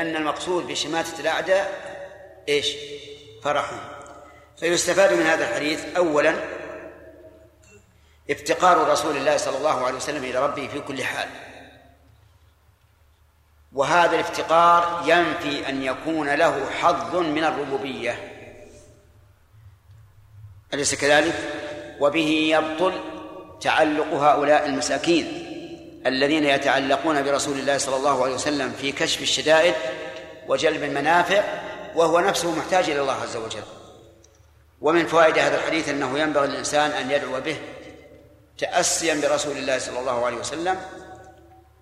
لأن المقصود بشماتة الأعداء إيش؟ فرحهم. فيستفاد من هذا الحديث أولا افتقار رسول الله صلى الله عليه وسلم إلى ربه في كل حال. وهذا الافتقار ينفي أن يكون له حظ من الربوبية. أليس كذلك؟ وبه يبطل تعلق هؤلاء المساكين. الذين يتعلقون برسول الله صلى الله عليه وسلم في كشف الشدائد وجلب المنافع وهو نفسه محتاج إلى الله عز وجل. ومن فوائد هذا الحديث أنه ينبغي للإنسان أن يدعو به تأسيا برسول الله صلى الله عليه وسلم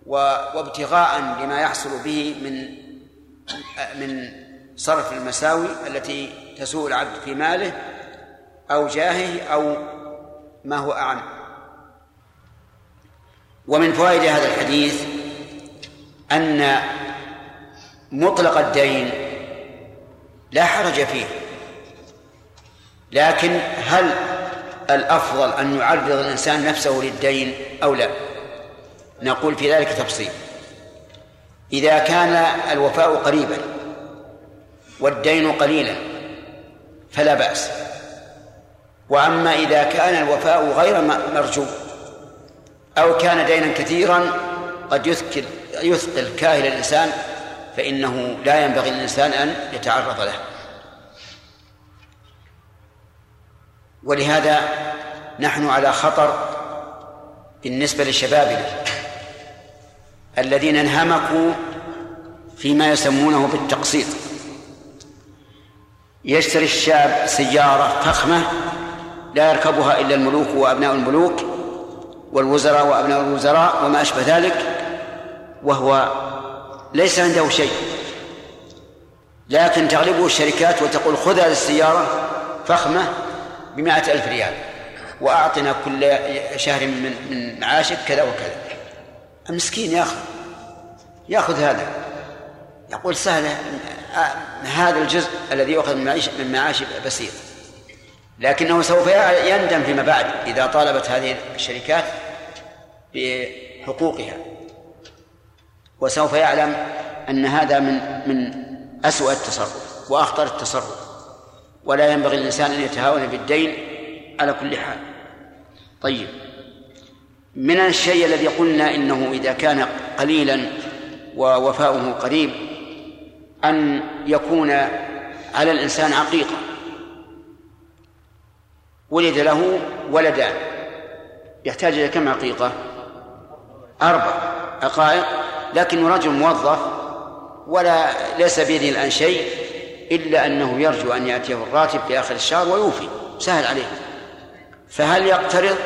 وابتغاء لما يحصل به من من صرف المساوي التي تسوء العبد في ماله أو جاهه أو ما هو أعم. ومن فوائد هذا الحديث أن مطلق الدين لا حرج فيه لكن هل الأفضل أن يعرض الإنسان نفسه للدين أو لا؟ نقول في ذلك تفصيل. إذا كان الوفاء قريبا والدين قليلا فلا بأس. وأما إذا كان الوفاء غير مرجو أو كان دينا كثيرا قد يثقل يثقل كاهل الإنسان فإنه لا ينبغي للإنسان أن يتعرض له. ولهذا نحن على خطر بالنسبة لشبابنا الذين انهمكوا فيما يسمونه بالتقسيط. يشتري الشاب سيارة فخمة لا يركبها إلا الملوك وأبناء الملوك والوزراء وأبناء الوزراء وما أشبه ذلك وهو ليس عنده شيء. لكن تغلبه الشركات وتقول خذ هذه السيارة فخمة بمائة ألف ريال وأعطنا كل شهر من من معاشك كذا وكذا. المسكين ياخذ ياخذ هذا. يقول سهلة هذا الجزء الذي يؤخذ من معاش من معاش بسيط. لكنه سوف يندم فيما بعد إذا طالبت هذه الشركات بحقوقها. وسوف يعلم أن هذا من من أسوأ التصرف وأخطر التصرف. ولا ينبغي للإنسان أن يتهاون بالدين على كل حال. طيب. من الشيء الذي قلنا إنه إذا كان قليلا ووفاؤه قريب أن يكون على الإنسان عقيقة. ولد له ولدان. يحتاج إلى كم عقيقة؟ أربع عقائق لكن رجل موظف ولا ليس بيده الآن شيء إلا أنه يرجو أن يأتيه الراتب في آخر الشهر ويوفي سهل عليه. فهل يقترض؟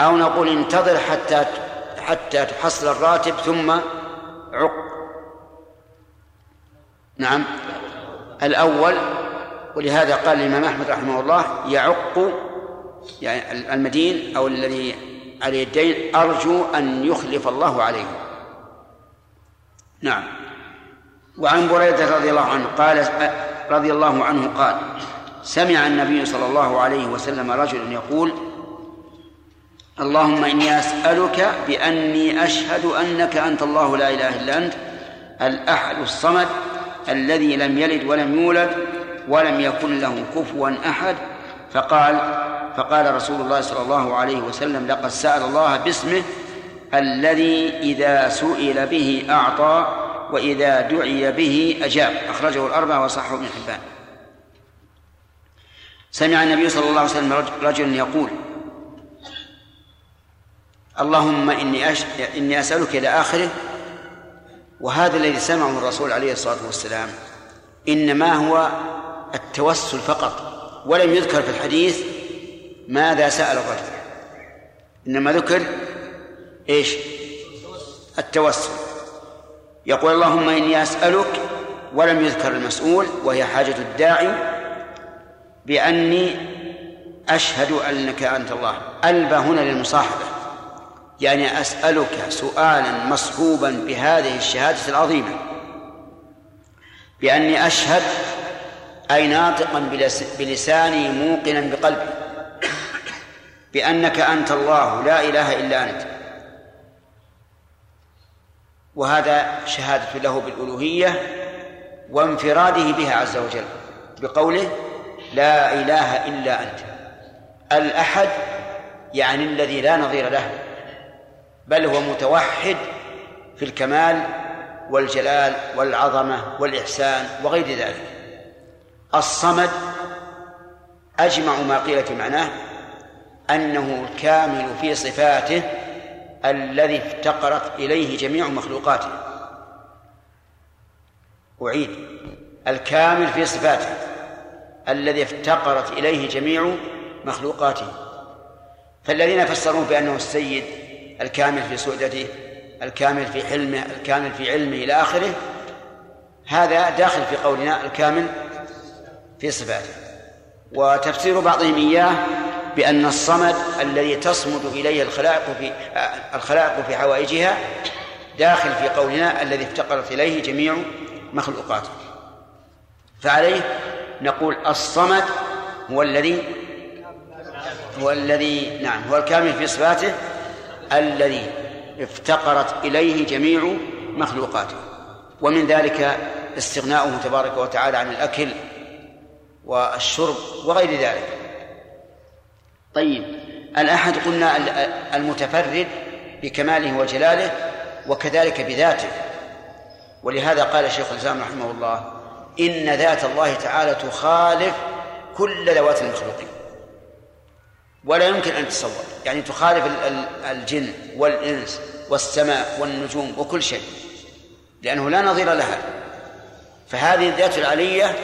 أو نقول انتظر حتى حتى تحصل الراتب ثم عق. نعم. الأول ولهذا قال الإمام أحمد رحمه الله يعق يعني المدين أو الذي عليه الدين أرجو أن يخلف الله عليه نعم. وعن بريدة رضي الله عنه قال رضي الله عنه قال سمع النبي صلى الله عليه وسلم رجلا يقول اللهم إني أسألك بأني أشهد أنك أنت الله لا إله إلا أنت الأحد الصمد الذي لم يلد ولم يولد ولم يكن له كفوا أحد فقال فقال رسول الله صلى الله عليه وسلم لقد سأل الله باسمه الذي إذا سئل به أعطى وإذا دعي به أجاب. أخرجه الأربعة وصحه ابن حبان. سمع النبي صلى الله عليه وسلم رجلا يقول اللهم إني أش... إني أسألك إلى آخره وهذا الذي سمعه الرسول عليه الصلاة والسلام إنما هو التوسل فقط ولم يذكر في الحديث ماذا سأل الرجل؟ إنما ذكر إيش؟ التوسل. يقول اللهم إني أسألك ولم يذكر المسؤول وهي حاجة الداعي بأني أشهد أنك أنت الله. ألبى هنا للمصاحبة. يعني أسألك سؤالا مصحوبا بهذه الشهادة العظيمة. بأني أشهد أي ناطقا بلساني موقنا بقلبي. بأنك أنت الله لا إله إلا أنت. وهذا شهادة له بالألوهية وانفراده بها عز وجل بقوله لا إله إلا أنت. الأحد يعني الذي لا نظير له بل هو متوحد في الكمال والجلال والعظمة والإحسان وغير ذلك. الصمد أجمع ما قيل في معناه أنه الكامل في صفاته الذي افتقرت إليه جميع مخلوقاته. أعيد. الكامل في صفاته الذي افتقرت إليه جميع مخلوقاته. فالذين فسروه بأنه السيد الكامل في سؤدته الكامل في حلمه الكامل في علمه إلى آخره هذا داخل في قولنا الكامل في صفاته. وتفسير بعضهم إياه بأن الصمد الذي تصمد إليه الخلائق في الخلائق في حوائجها داخل في قولنا الذي افتقرت إليه جميع مخلوقاته فعليه نقول الصمد هو الذي هو الذي نعم هو الكامل في صفاته الذي افتقرت إليه جميع مخلوقاته. ومن ذلك استغناؤه تبارك وتعالى عن الأكل والشرب وغير ذلك. طيب. الأحد قلنا المتفرد بكماله وجلاله وكذلك بذاته. ولهذا قال شيخ الإسلام رحمه الله إن ذات الله تعالى تخالف كل ذوات المخلوقين. ولا يمكن أن تتصور. يعني تخالف الجن والإنس والسماء والنجوم وكل شيء لأنه لا نظير لها. فهذه الذات العلية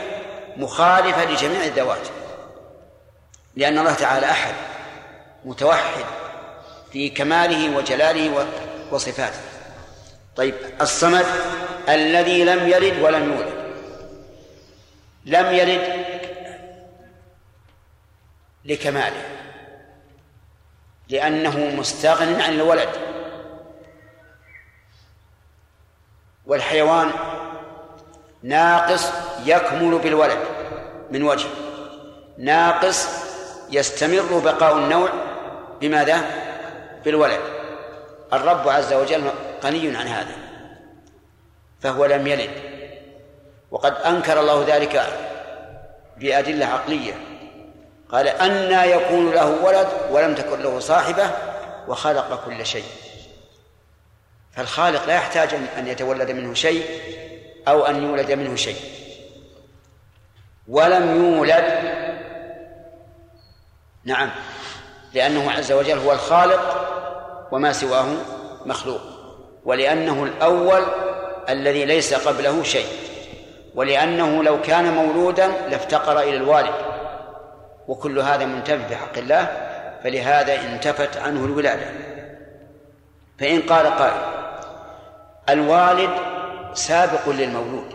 مخالفة لجميع الذوات. لأن الله تعالى أحد متوحد في كماله وجلاله وصفاته. طيب الصمد الذي لم يلد ولم يولد. لم يلد لكماله لأنه مستغن عن الولد. والحيوان ناقص يكمل بالولد من وجه ناقص يستمر بقاء النوع بماذا؟ بالولد. الرب عز وجل غني عن هذا فهو لم يلد. وقد أنكر الله ذلك بأدلة عقلية. قال أنى يكون له ولد ولم تكن له صاحبة وخلق كل شيء. فالخالق لا يحتاج أن يتولد منه شيء أو أن يولد منه شيء. ولم يولد نعم. لأنه عز وجل هو الخالق وما سواه مخلوق. ولأنه الأول الذي ليس قبله شيء. ولأنه لو كان مولودا لافتقر إلى الوالد. وكل هذا منتفي في حق الله فلهذا انتفت عنه الولادة. فإن قال قائل الوالد سابق للمولود.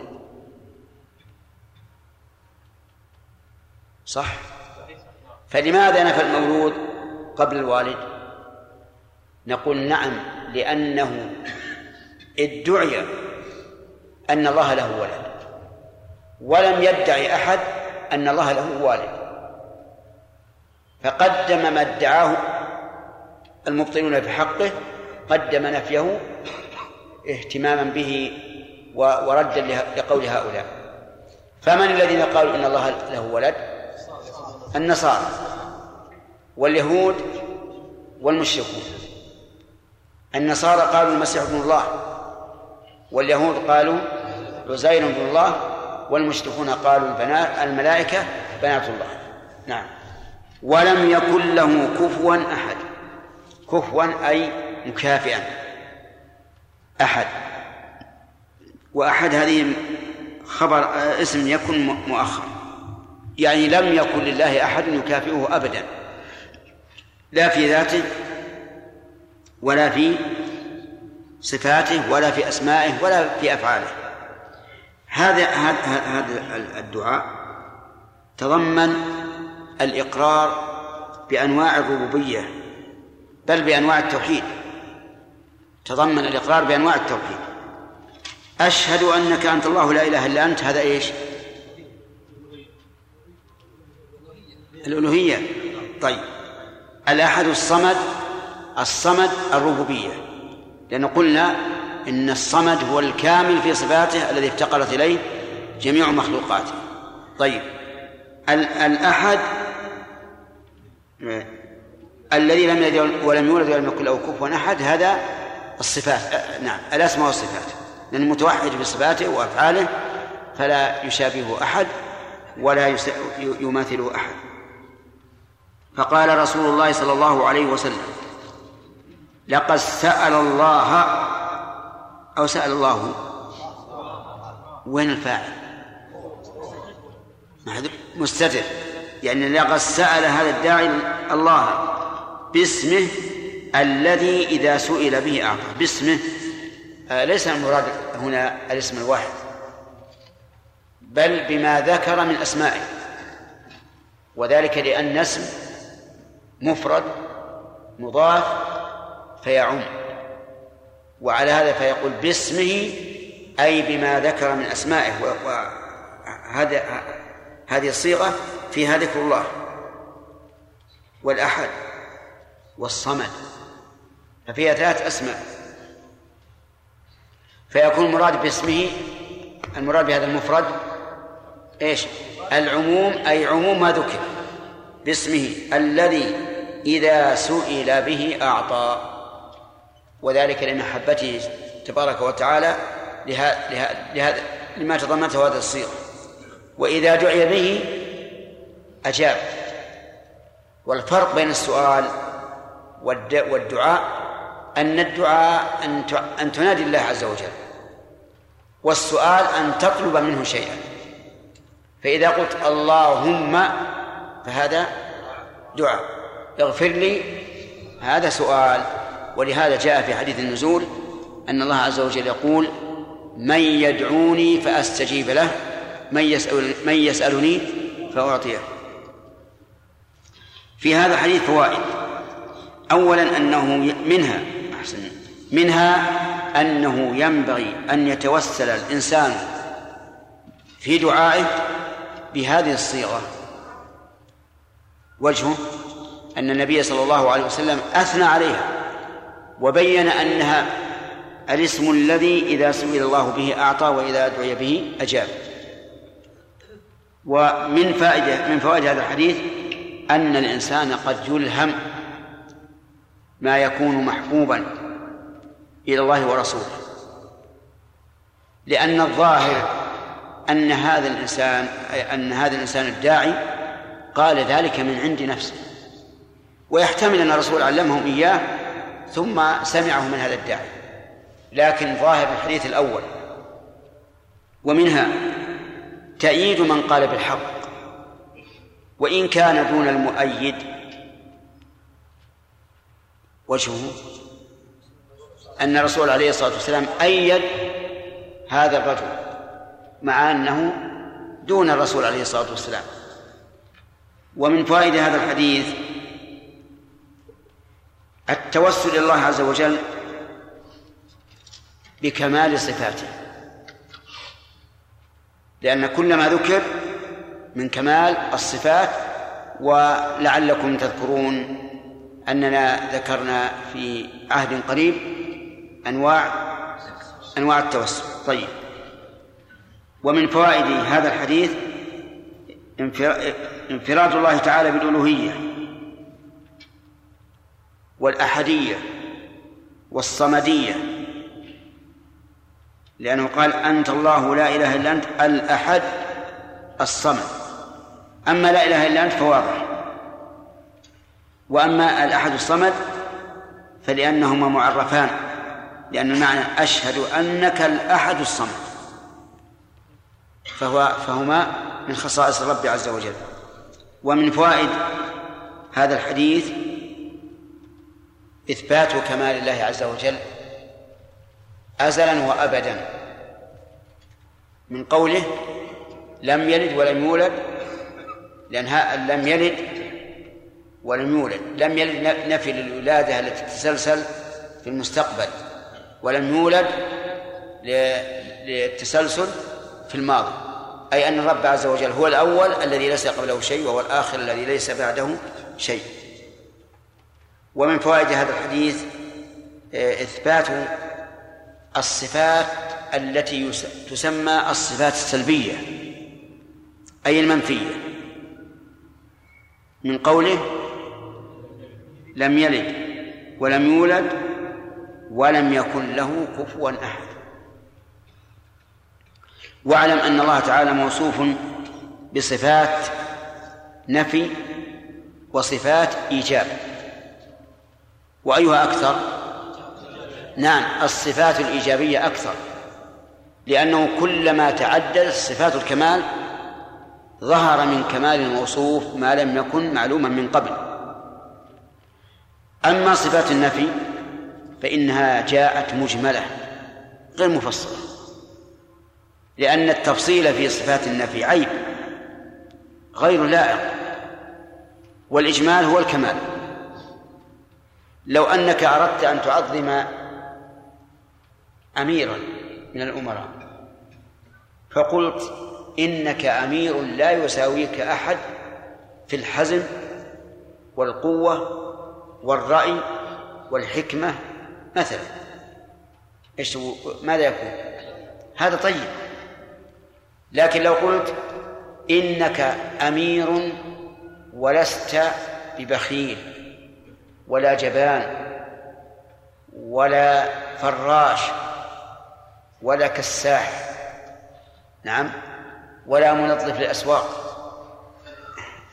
صح؟ فلماذا نفى المولود قبل الوالد؟ نقول نعم لأنه ادعي أن الله له ولد. ولم يدعي أحد أن الله له والد. فقدم ما ادعاه المبطلون في حقه قدم نفيه اهتماما به وردا لقول هؤلاء. فمن الذين قالوا إن الله له ولد؟ النصارى واليهود والمشركون. النصارى قالوا المسيح ابن الله واليهود قالوا عزير بن الله والمشركون قالوا البنات الملائكة بنات الله. نعم. ولم يكن له كفوا أحد. كفوا أي مكافئا. أحد. وأحد هذه خبر اسم يكن مؤخر يعني لم يكن لله أحد يكافئه أبدا. لا في ذاته ولا في صفاته ولا في أسمائه ولا في أفعاله. هذا هذا الدعاء تضمن الإقرار بأنواع الربوبية بل بأنواع التوحيد. تضمن الإقرار بأنواع التوحيد. أشهد أنك أنت الله لا إله إلا أنت. هذا إيش؟ الألوهية. طيب. الأحد الصمد الصمد الربوبية. لأن قلنا إن الصمد هو الكامل في صفاته الذي افتقرت إليه جميع مخلوقاته. طيب. الأحد الذي لم يلد ولم يولد ولم يكن له كفوا أحد هذا الصفات نعم الأسماء والصفات. لأنه متوحد بصفاته وأفعاله فلا يشابهه أحد ولا يماثله أحد. فقال رسول الله صلى الله عليه وسلم لقد سأل الله أو سأل الله وين الفاعل؟ مستتر يعني لقد سأل هذا الداعي الله باسمه الذي إذا سئل به أعطى باسمه. آه، ليس المراد هنا الاسم الواحد بل بما ذكر من أسمائه وذلك لأن اسم مفرد مضاف فيعم. وعلى هذا فيقول باسمه أي بما ذكر من أسمائه. وهذا هذه الصيغة فيها ذكر الله. والأحد والصمد. ففيها ثلاث أسماء. فيكون المراد باسمه المراد بهذا المفرد إيش؟ العموم أي عموم ما ذكر. باسمه الذي إذا سئل به أعطى. وذلك لمحبته تبارك وتعالى لهذا لهذا لما تضمنته هذا الصيغة وإذا دعي به أجاب. والفرق بين السؤال والدعاء أن الدعاء أن تنادي الله عز وجل. والسؤال أن تطلب منه شيئا. فإذا قلت اللهم فهذا دعاء. اغفر لي. هذا سؤال ولهذا جاء في حديث النزول أن الله عز وجل يقول من يدعوني فأستجيب له من يسأل من يسألني فأعطيه. في هذا الحديث فوائد. أولا أنه منها أحسن منها أنه ينبغي أن يتوسل الإنسان في دعائه بهذه الصيغة. وجهه أن النبي صلى الله عليه وسلم أثنى عليها وبين أنها الاسم الذي إذا سئل الله به أعطى وإذا دعي به أجاب. ومن فائدة من فوائد هذا الحديث أن الإنسان قد يلهم ما يكون محبوبا إلى الله ورسوله. لأن الظاهر أن هذا الإنسان أن هذا الإنسان الداعي قال ذلك من عند نفسه. ويحتمل أن الرسول علمهم إياه ثم سمعه من هذا الداعي. لكن ظاهر الحديث الأول ومنها تأييد من قال بالحق وإن كان دون المؤيد وجهه أن الرسول عليه الصلاة والسلام أيد هذا الرجل مع أنه دون الرسول عليه الصلاة والسلام. ومن فوائد هذا الحديث التوسل إلى الله عز وجل بكمال صفاته. لأن كل ما ذكر من كمال الصفات ولعلكم تذكرون أننا ذكرنا في عهد قريب أنواع أنواع التوسل. طيب. ومن فوائد هذا الحديث انفراد الله تعالى بالألوهية. والأحدية والصمدية لأنه قال أنت الله لا إله إلا أنت الأحد الصمد. أما لا إله إلا أنت فواضح. وأما الأحد الصمد فلأنهما معرفان لأن المعنى أشهد أنك الأحد الصمد. فهو فهما من خصائص الرب عز وجل. ومن فوائد هذا الحديث إثبات كمال الله عز وجل أزلا وأبدا. من قوله لم يلد ولم يولد لأن لم يلد ولم يولد لم يلد نفي للولادة التي تتسلسل في المستقبل ولم يولد للتسلسل في الماضي. أي أن الرب عز وجل هو الأول الذي ليس قبله شيء وهو الآخر الذي ليس بعده شيء. ومن فوائد هذا الحديث آه، إثبات الصفات التي تسمى الصفات السلبية أي المنفية. من قوله لم يلد ولم يولد ولم يكن له كفوا أحد. واعلم أن الله تعالى موصوف بصفات نفي وصفات إيجاب. وأيها أكثر نعم الصفات الإيجابية أكثر لأنه كلما تعددت صفات الكمال ظهر من كمال الموصوف ما لم يكن معلوما من قبل. أما صفات النفي فإنها جاءت مجملة غير مفصلة لأن التفصيل في صفات النفي عيب غير لائق والإجمال هو الكمال. لو أنك أردت أن تعظم أميرا من الأمراء فقلت إنك أمير لا يساويك أحد في الحزم والقوة والرأي والحكمة مثلا. إيش ماذا يكون؟ هذا طيب. لكن لو قلت إنك أمير ولست ببخيل ولا جبان ولا فراش ولا كساح. نعم. ولا منظف للأسواق.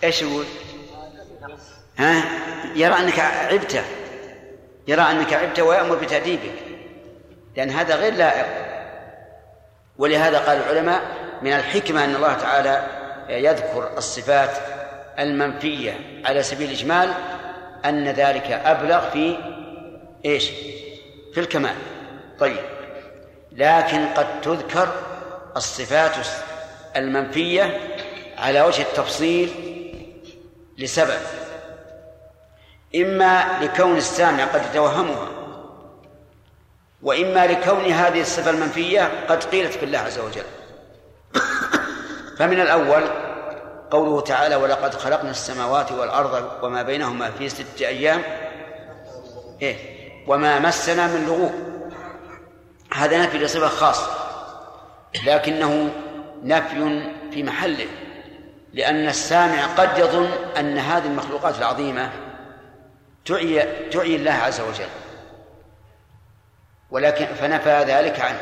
إيش يقول؟ ها؟ يرى أنك عبته. يرى أنك عبته ويأمر بتأديبك. لأن هذا غير لائق. ولهذا قال العلماء من الحكمة أن الله تعالى يذكر الصفات المنفية على سبيل الإجمال أن ذلك أبلغ في إيش؟ في الكمال. طيب. لكن قد تذكر الصفات المنفية على وجه التفصيل لسبب. إما لكون السامع قد يتوهمها وإما لكون هذه الصفة المنفية قد قيلت في الله عز وجل. فمن الأول قوله تعالى ولقد خلقنا السماوات والأرض وما بينهما في ستة أيام. إيه؟ وما مسنا من لغوب. هذا نفي لصفة خاصة لكنه نفي في محله لأن السامع قد يظن أن هذه المخلوقات العظيمة تعي تعي الله عز وجل. ولكن فنفى ذلك عنه.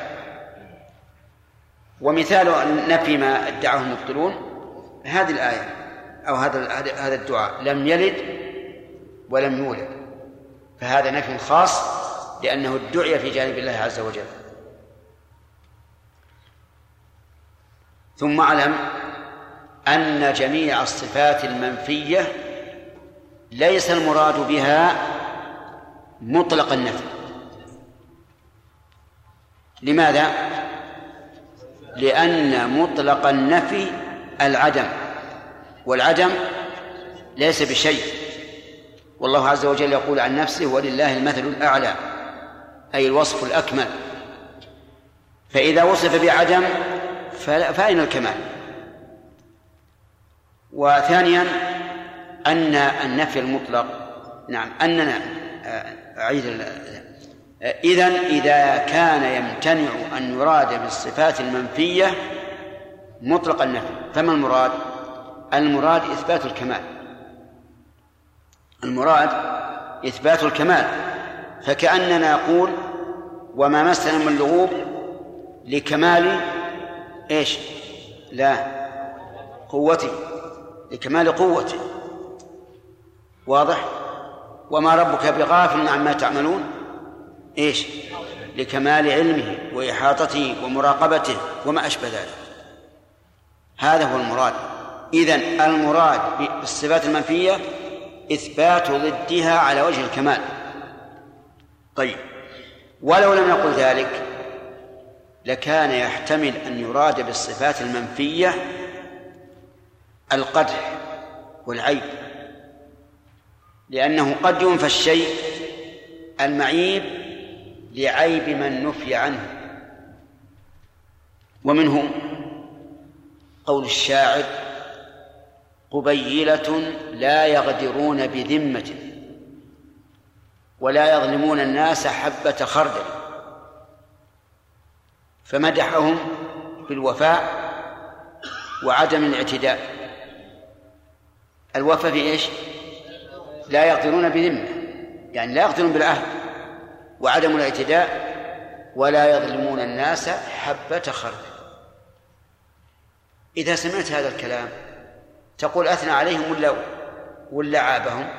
ومثال نفي ما ادعاه المبطلون هذه الآية أو هذا هذا الدعاء لم يلد ولم يولد. فهذا نفي خاص لأنه ادعي في جانب الله عز وجل. ثم أعلم أن جميع الصفات المنفية ليس المراد بها مطلق النفي. لماذا؟ لأن مطلق النفي العدم والعدم ليس بشيء. والله عز وجل يقول عن نفسه ولله المثل الأعلى أي الوصف الأكمل. فإذا وصف بعدم فأين الكمال؟ وثانيا أن النفي المطلق نعم أننا أعيد إذا إذا كان يمتنع أن يراد بالصفات المنفية مطلق النفي فما المراد؟ المراد إثبات الكمال المراد إثبات الكمال فكأننا نقول وما مسنا من لغوب لكمال إيش؟ لا قوته لكمال قوته واضح؟ وما ربك بغافل عما تعملون إيش؟ لكمال علمه وإحاطته ومراقبته وما أشبه ذلك هذا هو المراد. إذن المراد بالصفات المنفية إثبات ضدها على وجه الكمال. طيب. ولو لم نقل ذلك لكان يحتمل أن يراد بالصفات المنفية القدح والعيب لأنه قد ينفى الشيء المعيب لعيب من نفي عنه ومنه قول الشاعر قبيلة لا يغدرون بذمة ولا يظلمون الناس حبة خردل فمدحهم بالوفاء وعدم الاعتداء الوفاء في إيش؟ لا يقدرون بذمة يعني لا يقدرون بالعهد وعدم الاعتداء ولا يظلمون الناس حبة خردل إذا سمعت هذا الكلام تقول أثنى عليهم ولا ولا عابهم؟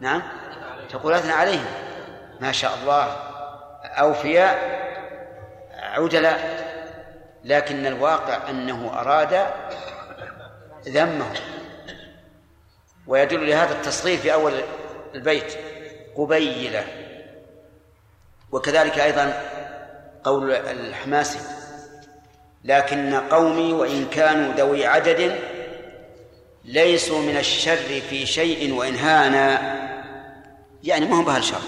نعم. تقول أثنى عليهم. ما شاء الله. أوفياء عدلاء. لكن الواقع أنه أراد ذمهم. ويدل لهذا التصغير في أول البيت قبيلة. وكذلك أيضا قول الحماسي. لكن قومي وإن كانوا ذوي عدد ليسوا من الشر في شيء وإن هانا. يعني ما هم بها الشر.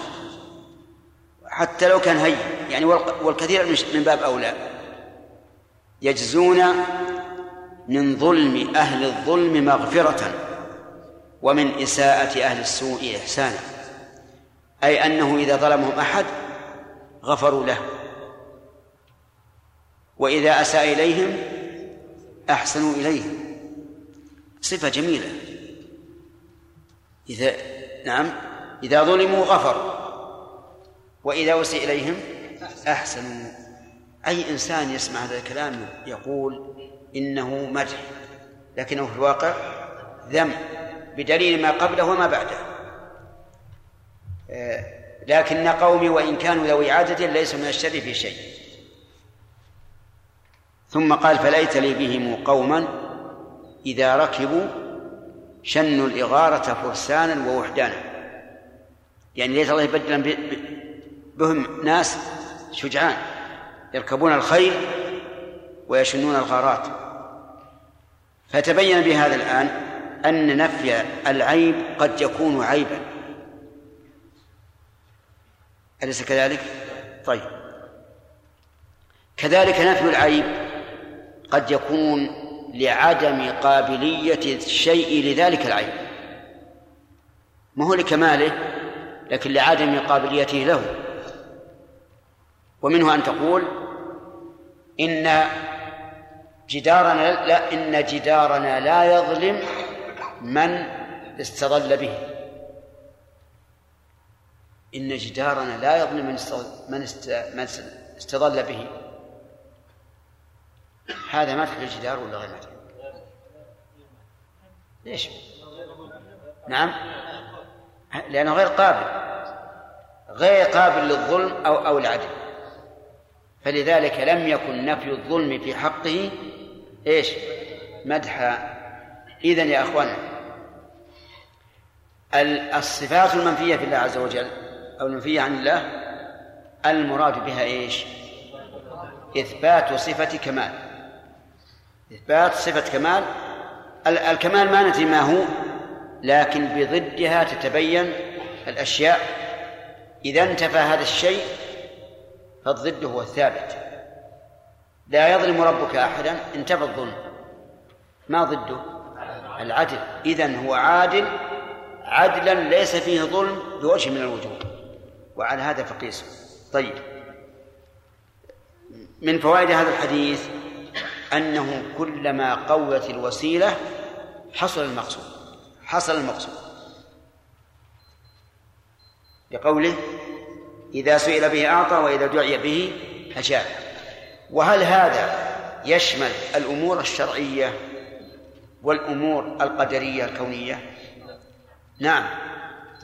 حتى لو كان هين. يعني والكثير من باب أولى. يجزون من ظلم أهل الظلم مغفرة ومن إساءة أهل السوء إحسانا. أي أنه إذا ظلمهم أحد غفروا له. وإذا أساء إليهم أحسنوا إليه صفة جميلة. إذا نعم إذا ظلموا غفروا وإذا أسيء إليهم أحسنوا. أي إنسان يسمع هذا الكلام يقول إنه مدح لكنه في الواقع ذم بدليل ما قبله وما بعده. آه، لكن قومي وإن كانوا ذوي عادة ليسوا من الشر في شيء. ثم قال فليت لي بهم قوما إذا ركبوا شنوا الإغارة فرسانا ووحدانا. يعني ليت الله يبدل بهم ناس شجعان يركبون الخيل ويشنون الغارات. فتبين بهذا الآن أن نفي العيب قد يكون عيبا. أليس كذلك؟ طيب. كذلك نفي العيب قد يكون لعدم قابلية الشيء لذلك العيب ما هو لكماله لكن لعدم قابليته له. ومنه أن تقول إن جدارنا لا إن جدارنا لا يظلم من استظل به. إن جدارنا لا يظلم من من من استظل به. هذا مدح للجدار ولا غير مدح؟ ليش؟ نعم لأنه غير قابل غير قابل للظلم أو أو العدل فلذلك لم يكن نفي الظلم في حقه إيش؟ مدحا إذا يا أخوانا الصفات المنفية في الله عز وجل أو المنفية عن الله المراد بها إيش؟ إثبات صفة كمال إثبات صفة كمال. الكمال ما ندري ما هو لكن بضدها تتبين الأشياء. إذا انتفى هذا الشيء فالضد هو الثابت. لا يظلم ربك أحدا انتفى الظلم. ما ضده؟ العدل. إذن هو عادل عدلا ليس فيه ظلم بوجه من الوجوه. وعلى هذا فقيس. طيب. من فوائد هذا الحديث أنه كلما قوت الوسيلة حصل المقصود حصل المقصود. لقوله إذا سئل به أعطى وإذا دعي به أجاب. وهل هذا يشمل الأمور الشرعية والأمور القدرية الكونية؟ نعم.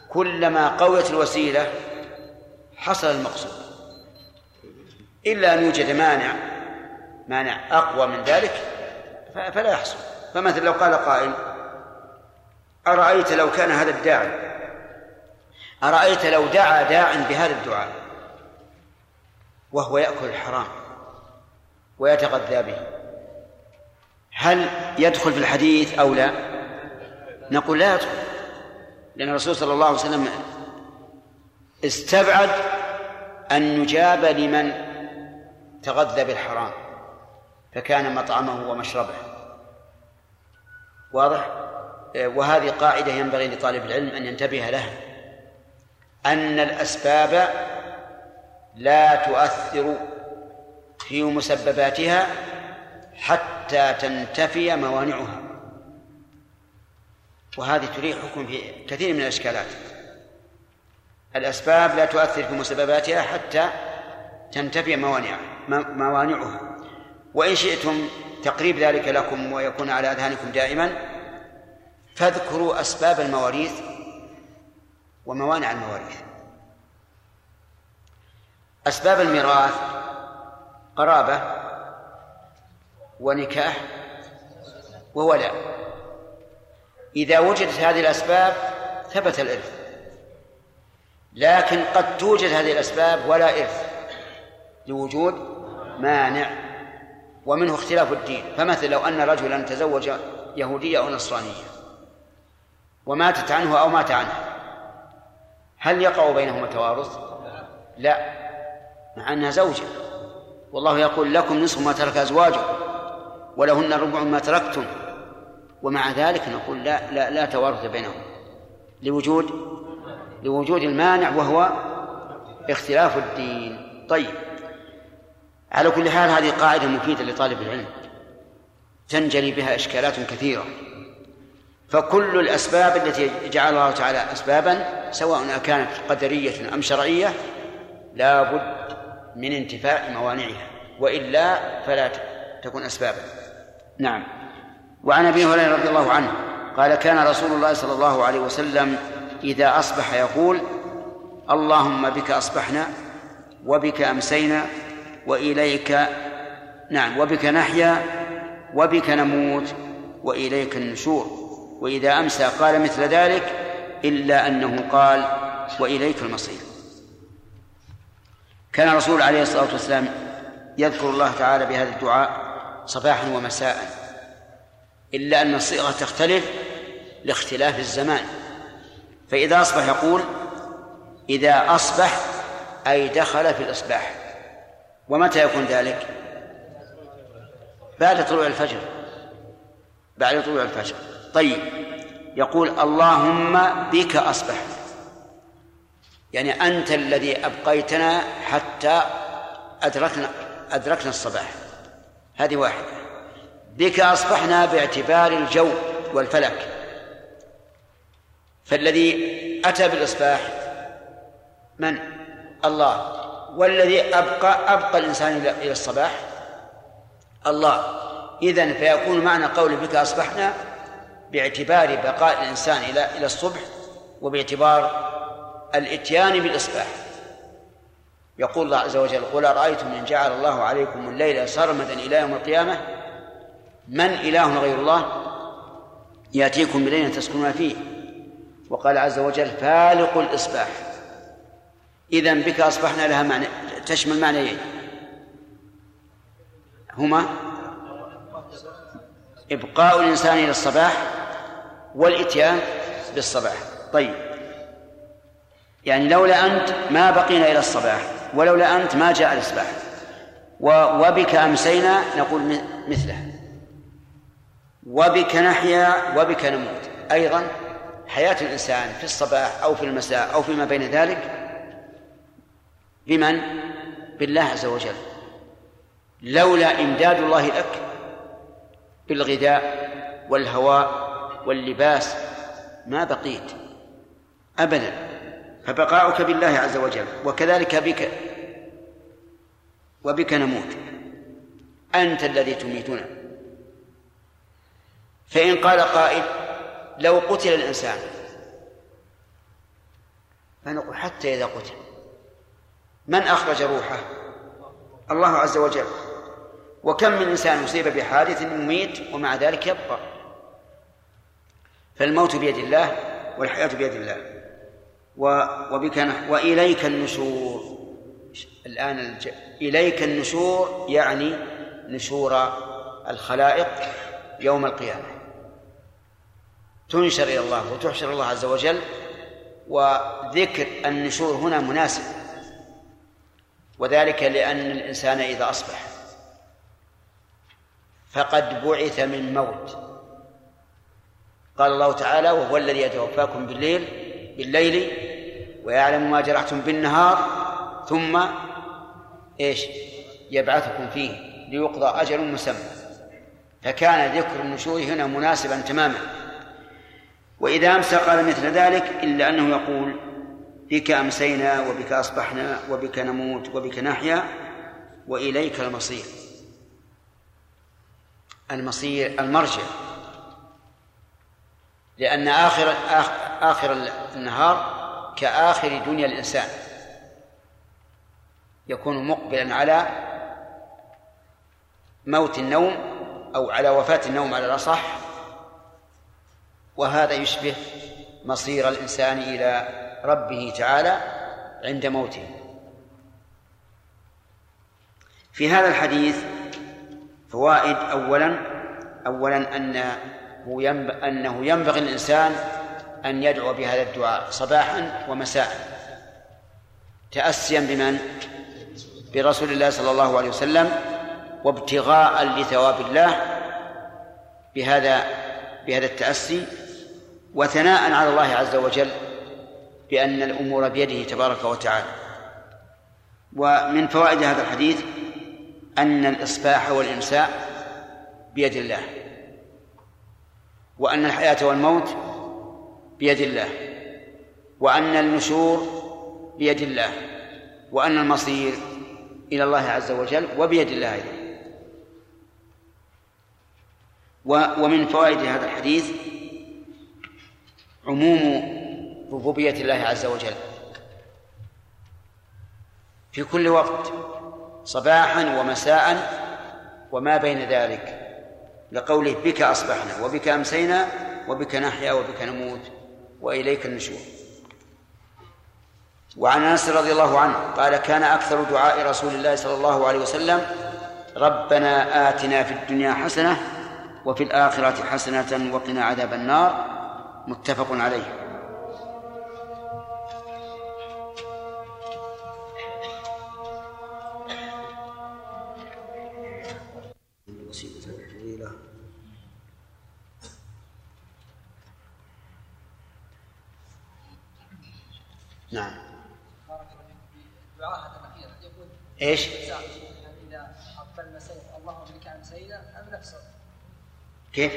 كلما قوت الوسيلة حصل المقصود. إلا أن يوجد مانع مانع أقوى من ذلك فلا يحصل. فمثلا لو قال قائل أرأيت لو كان هذا الداعي؟ أرأيت لو دعا داع بهذا الدعاء؟ وهو يأكل الحرام ويتغذى به. هل يدخل في الحديث أو لا؟ نقول لا يدخل لأن الرسول صلى الله عليه وسلم استبعد أن يجاب لمن تغذى بالحرام. فكان مطعمه ومشربه. واضح؟ وهذه قاعدة ينبغي لطالب العلم أن ينتبه لها. أن الأسباب لا تؤثر في مسبباتها حتى تنتفي موانعها. وهذه تريح حكم في كثير من الإشكالات. الأسباب لا تؤثر في مسبباتها حتى تنتفي موانع موانعها. وإن شئتم تقريب ذلك لكم ويكون على أذهانكم دائما فاذكروا أسباب المواريث وموانع المواريث. أسباب الميراث قرابة ونكاح وولاء إذا وجدت هذه الأسباب ثبت الإرث لكن قد توجد هذه الأسباب ولا إرث لوجود مانع ومنه اختلاف الدين. فمثل لو أن رجلا تزوج يهودية أو نصرانية وماتت عنه أو مات عنها هل يقع بينهما توارث؟ لا مع أنها زوجة. والله يقول لكم نصف ما ترك أزواجكم ولهن ربع ما تركتم. ومع ذلك نقول لا لا لا توارث بينهم لوجود لوجود المانع وهو اختلاف الدين. طيب. على كل حال هذه قاعدة مفيدة لطالب العلم. تنجلي بها إشكالات كثيرة. فكل الأسباب التي جعل الله تعالى أسبابا سواء كانت قدرية أم شرعية لا بد من انتفاء موانعها. وإلا فلا تكون أسبابا. نعم. وعن أبي هريرة رضي الله عنه قال كان رسول الله صلى الله عليه وسلم إذا أصبح يقول اللهم بك أصبحنا وبك أمسينا وإليك نعم وبك نحيا وبك نموت وإليك النشور. وإذا أمسى قال مثل ذلك إلا أنه قال وإليك المصير. كان الرسول عليه الصلاة والسلام يذكر الله تعالى بهذا الدعاء صباحا ومساء إلا أن الصيغة تختلف لاختلاف الزمان. فإذا أصبح يقول إذا أصبح أي دخل في الإصباح. ومتى يكون ذلك؟ بعد طلوع الفجر. بعد طلوع الفجر. طيب. يقول اللهم بك أصبح. يعني أنت الذي أبقيتنا حتى أدركنا أدركنا الصباح. هذه واحدة. بك أصبحنا باعتبار الجو والفلك. فالذي أتى بالإصباح من؟ الله. والذي أبقى أبقى الإنسان إلى الصباح. الله. إذن فيكون معنى قول بك أصبحنا باعتبار بقاء الإنسان إلى إلى الصبح وباعتبار الإتيان بالإصباح. يقول الله عز وجل قل أرأيتم إن جعل الله عليكم الليل سرمدا إلى يوم القيامة؟ من إله غير الله يأتيكم بليل تسكنون فيه. وقال عز وجل فالق الإصباح. إذا بك أصبحنا لها معنى تشمل معنيين هما إبقاء الإنسان إلى الصباح والإتيان بالصباح. طيب. يعني لولا أنت ما بقينا إلى الصباح ولولا أنت ما جاء الإصباح. وبك أمسينا نقول مثله. وبك نحيا وبك نموت. أيضا حياة الإنسان في الصباح أو في المساء أو فيما بين ذلك بمن؟ بالله عز وجل. لولا إمداد الله لك بالغذاء والهواء واللباس ما بقيت أبدا. فبقاؤك بالله عز وجل وكذلك بك وبك نموت. أنت الذي تميتنا فإن قال قائل لو قتل الإنسان فنقول حتى إذا قتل. من أخرج روحه؟ الله عز وجل. وكم من إنسان أصيب بحادث مميت ومع ذلك يبقى. فالموت بيد الله والحياة بيد الله. وبك وإليك النشور. الآن الج... إليك النشور يعني نشور الخلائق يوم القيامة. تنشر إلى الله وتحشر الله عز وجل. وذكر النشور هنا مناسب. وذلك لأن الإنسان إذا أصبح فقد بعث من موت. قال الله تعالى وهو الذي يتوفاكم بالليل بالليل ويعلم ما جرحتم بالنهار ثم إيش؟ يبعثكم فيه ليقضى أجل مسمى. فكان ذكر النشور هنا مناسبا تماما. وإذا أمسى قال مثل ذلك إلا أنه يقول بك أمسينا وبك أصبحنا وبك نموت وبك نحيا وإليك المصير. المصير المرجع. لأن آخر آخر النهار كآخر دنيا الإنسان. يكون مقبلا على موت النوم أو على وفاة النوم على الأصح. وهذا يشبه مصير الإنسان إلى ربه تعالى عند موته في هذا الحديث فوائد أولا أولا أنه أنه ينبغي الإنسان أن يدعو بهذا الدعاء صباحا ومساء تأسيا بمن؟ برسول الله صلى الله عليه وسلم وابتغاء لثواب الله بهذا بهذا التأسي وثناء على الله عز وجل بأن الأمور بيده تبارك وتعالى. ومن فوائد هذا الحديث أن الإصباح والإمساء بيد الله وأن الحياة والموت بيد الله وأن النشور بيد الله وأن المصير إلى الله عز وجل وبيد الله أيضا. ومن فوائد هذا الحديث عموم ربوبية الله عز وجل. في كل وقت صباحا ومساء وما بين ذلك. لقوله بك أصبحنا وبك أمسينا وبك نحيا وبك نموت وإليك النشور. وعن أنس رضي الله عنه قال كان أكثر دعاء رسول الله صلى الله عليه وسلم ربنا آتنا في الدنيا حسنة وفي الآخرة حسنة وقنا عذاب النار. متفق عليه. نعم. إيش؟ إذا اقبلنا سيف اللهم بك امسينا أم نفسه؟ كيف؟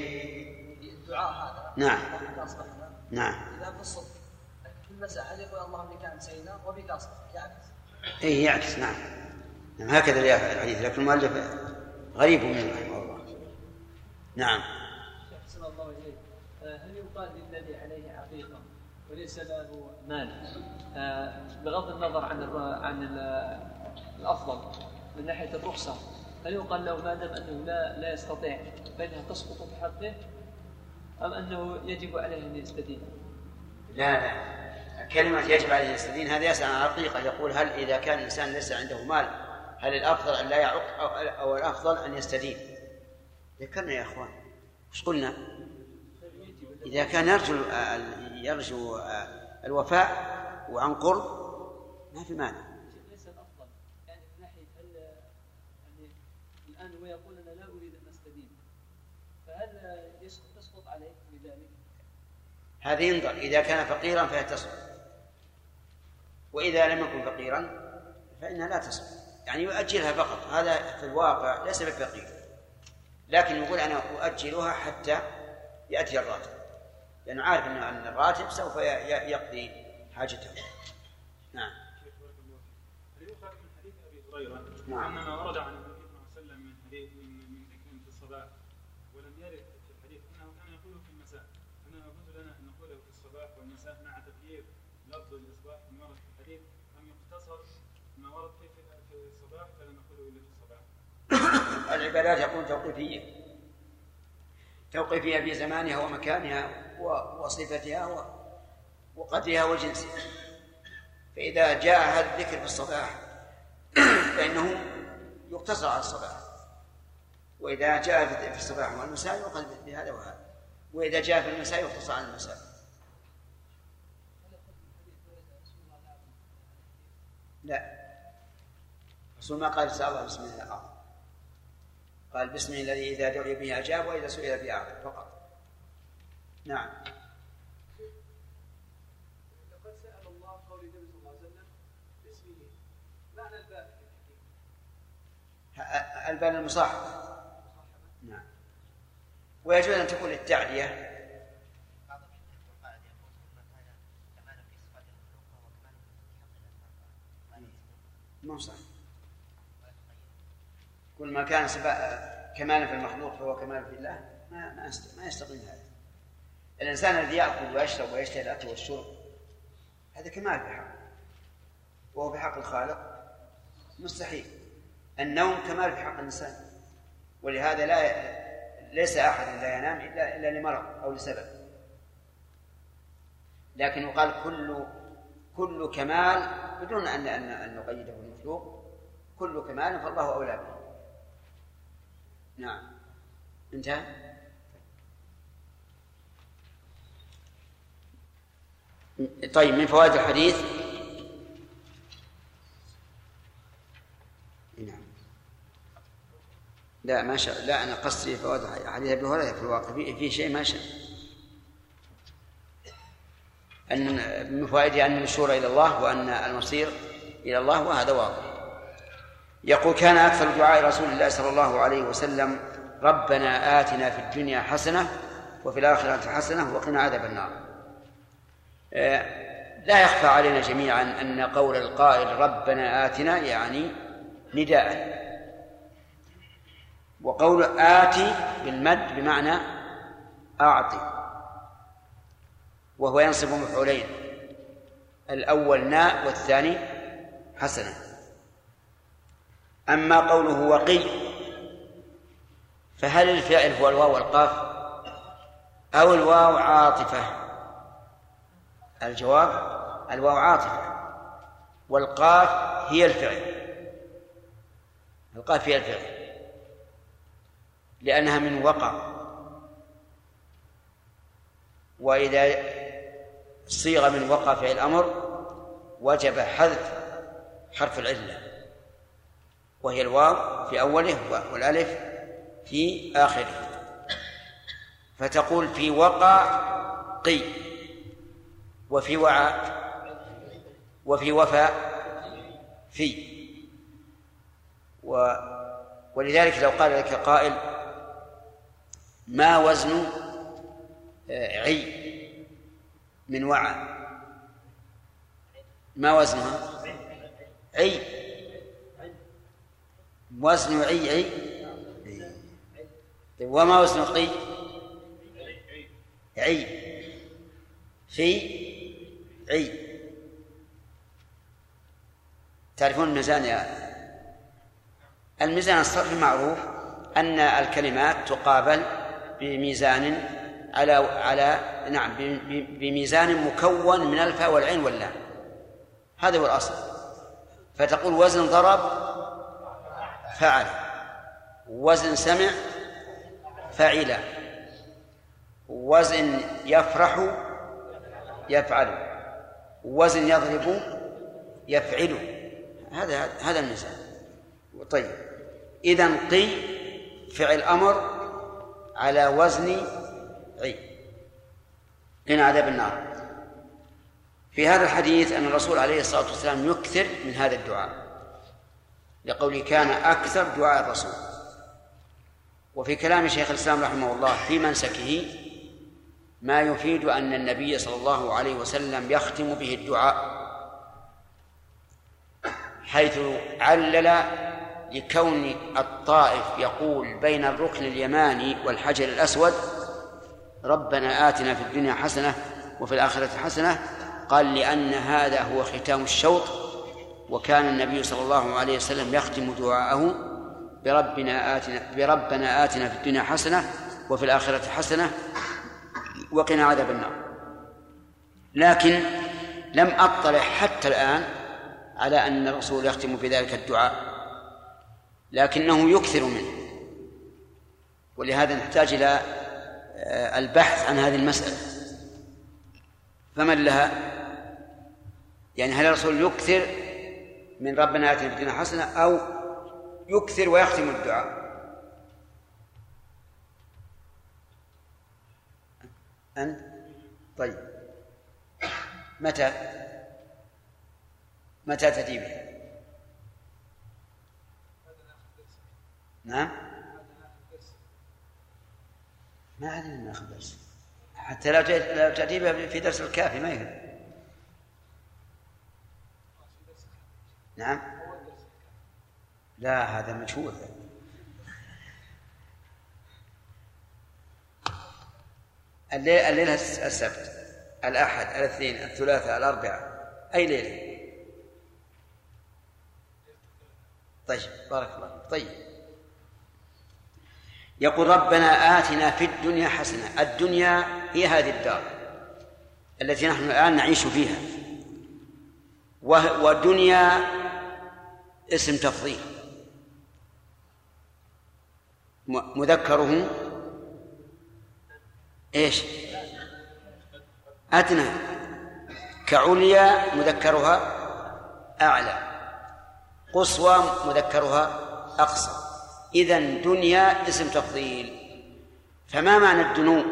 الدعاء هذا. نعم. نعم. إذا في الصبح في المساء هل يقول اللهم بك امسينا وبك اصبحنا يعكس. اي يعكس. نعم. نعم هكذا الحديث. لكن المؤلف غريب منه رحمه الله. نعم. أحسن الله إليك. هل يقال للذي عليه عقيقة؟ وليس له مال بغض النظر عن عن الأفضل من ناحية الرخصة هل يقال له ما دام انه لا لا يستطيع فإنها تسقط في حقه أم أنه يجب عليه أن يستدين؟ لا لا كلمة يجب عليه أن يستدين هذا يسأل عن الحقيقة يقول هل إذا كان الإنسان ليس عنده مال هل الأفضل أن لا يعق أو, أو الأفضل أن يستدين؟ ذكرنا يا إخوان إيش قلنا؟ إذا كان يرجو يرجو الوفاء وعن قرب ما في مانع. ليس الأفضل يعني من ناحية يعني الآن هو يقول أنا لا أريد أن أستدين فهل تسقط عليه بذلك؟ هذا ينظر إذا كان فقيرا فهي تسقط. وإذا لم يكن فقيرا فإنها لا تسقط. يعني يؤجلها فقط هذا في الواقع ليس بفقير لكن يقول أنا أؤجلها حتى يأتي الراتب. لأنه عارف أن الراتب سوف يقضي حاجته. نعم. نعم. أن ما ورد عن النبي صلى الله عليه وسلم من حديث من من ذكر في الصباح ولم يرد في الحديث أنه كان يقوله في المساء أنه يجوز لنا أن نقوله في الصباح والمساء مع تغيير لفظ الإصباح من ورد في الحديث أم يقتصر ما ورد في في الصباح فلا نقوله إلا في الصباح. العبادات يقول توقيفية. توقيفية في زمانها ومكانها وصفتها وقدرها وجنسها. فإذا جاء هذا الذكر في الصباح فإنه يقتصر على الصباح. وإذا جاء في الصباح والمساء يؤخذ بهذا وهذا. وإذا جاء في المساء يقتصر على المساء. لا. رسول ما قال سأل الله بسم الله الأعظم قال بسم الله الذي إذا دعي به أجاب وإذا سئل به أعطى فقط. نعم. البال المصاحب. نعم. ويجوز أن تكون للتعدية ما صح. كل ما كان كمالا في المخلوق فهو كمال في الله ما ما ما يستقيم هذا. الإنسان الذي يأكل ويشرب ويشتهي الأكل والشرب هذا كمال حقه. وهو في حق الخالق مستحيل. النوم كمال في حق الإنسان. ولهذا لا ليس أحد لا ينام الا إلا لمرض أو لسبب. لكن يقال كل كل كمال بدون ان ان نقيده بالمخلوق كل كمال فالله أولى به. نعم. انتهى؟ طيب من فوائد الحديث؟ نعم. لا ما شاء لا أنا قصدي فوائد حديث أبي هريرة في الواقع. في, شيء ما شاء. أن من فوائده أن المشور إلى الله وأن المصير إلى الله وهذا واضح. يقول كان أكثر دعاء رسول الله صلى الله عليه وسلم ربنا آتنا في الدنيا حسنة وفي الآخرة حسنة وقنا عذاب النار. آه، لا يخفى علينا جميعا أن قول القائل ربنا آتنا يعني نداء. وقول آتي بالمد بمعنى أعطي. وهو ينصب مفعولين الأول ناء والثاني حسنة أما قوله وقي فهل الفعل هو الواو والقاف أو الواو عاطفة؟ الجواب الواو عاطفة والقاف هي الفعل القاف هي الفعل لأنها من وقع. وإذا صيغ من وقع فعل الأمر وجب حذف حرف العلة. وهي الواو في أوله والألف في آخره. فتقول في وقع قي. وفي وعى وفي وفاء في. و ولذلك لو قال لك قائل ما وزن آه، عي من وعى ما وزنها؟ عي. وزن عي عي؟ طيب وما وزن قي؟ عي. في؟ عي. تعرفون الميزان يا الميزان الصرفي معروف أن الكلمات تقابل بميزان على على نعم بميزان مكون من الفاء والعين واللام. هذا هو الأصل. فتقول وزن ضرب فعل. وزن سمع فعل. وزن يفرح يفعل. وزن يضرب يفعل. هذا هذا الميزان طيب. إذا قي فعل أمر على وزن عي. قنا عذاب النار. في هذا الحديث أن الرسول عليه الصلاة والسلام يكثر من هذا الدعاء. لقوله كان أكثر دعاء الرسول. وفي كلام شيخ الإسلام رحمه الله في منسكه ما يفيد أن النبي صلى الله عليه وسلم يختم به الدعاء حيث علل لكون الطائف يقول بين الركن اليماني والحجر الأسود ربنا آتنا في الدنيا حسنة وفي الآخرة حسنة قال لأن هذا هو ختام الشوط وكان النبي صلى الله عليه وسلم يختم دعاءه بربنا آتنا بربنا آتنا في الدنيا حسنة وفي الآخرة حسنة وقنا عذاب النار. لكن لم أطلع حتى الآن على أن الرسول يختم بذلك الدعاء لكنه يكثر منه. ولهذا نحتاج إلى آه، البحث عن هذه المسألة. فمن لها؟ يعني هل الرسول يكثر من ربنا آتنا في الدنيا حسنة أو يكثر ويختم الدعاء. أنت؟ طيب. متى؟ متى تأتي به؟ نعم؟ ما علينا ناخذ درس. حتى لو تأتي بها في درس الكافي ما يهم. نعم. لا هذا مجهول. الليل الليلة السبت الأحد الاثنين الثلاثاء الأربعاء أي ليلة؟ طيب بارك الله طيب. يقول ربنا آتنا في الدنيا حسنة. الدنيا هي هذه الدار التي نحن الآن نعيش فيها. ودنيا اسم تفضيل. مذكره. إيش؟ أدنى. كعليا مذكرها أعلى. قصوى مذكرها أقصى. إذا دنيا اسم تفضيل. فما معنى الدنو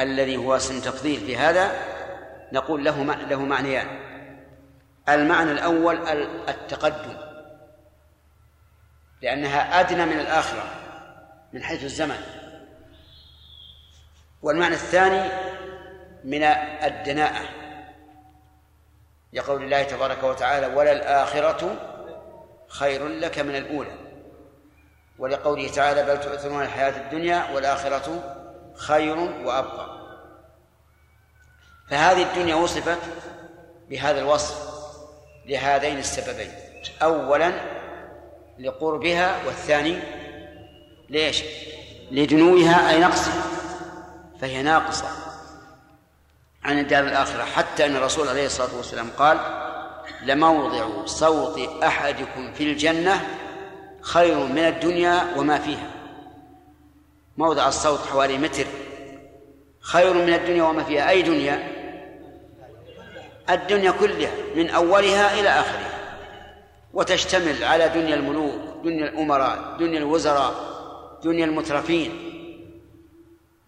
الذي هو اسم تفضيل في هذا؟ نقول له له معنيان. المعنى الأول التقدم. لأنها أدنى من الآخرة من حيث الزمن. والمعنى الثاني من الدناءة. لقول الله تبارك وتعالى وللآخرة خير لك من الأولى. ولقوله تعالى بل تؤثرون الحياة الدنيا والآخرة خير وأبقى. فهذه الدنيا وصفت بهذا الوصف لهذين السببين. أولا لقربها والثاني ليش؟ لدنوها أي نقصها. فهي ناقصة عن الدار الآخرة حتى أن الرسول عليه الصلاة والسلام قال لموضع صوت أحدكم في الجنة خير من الدنيا وما فيها. موضع الصوت حوالي متر. خير من الدنيا وما فيها أي دنيا؟ الدنيا كلها من أولها إلى آخرها. وتشتمل على دنيا الملوك دنيا الأمراء دنيا الوزراء دنيا المترفين.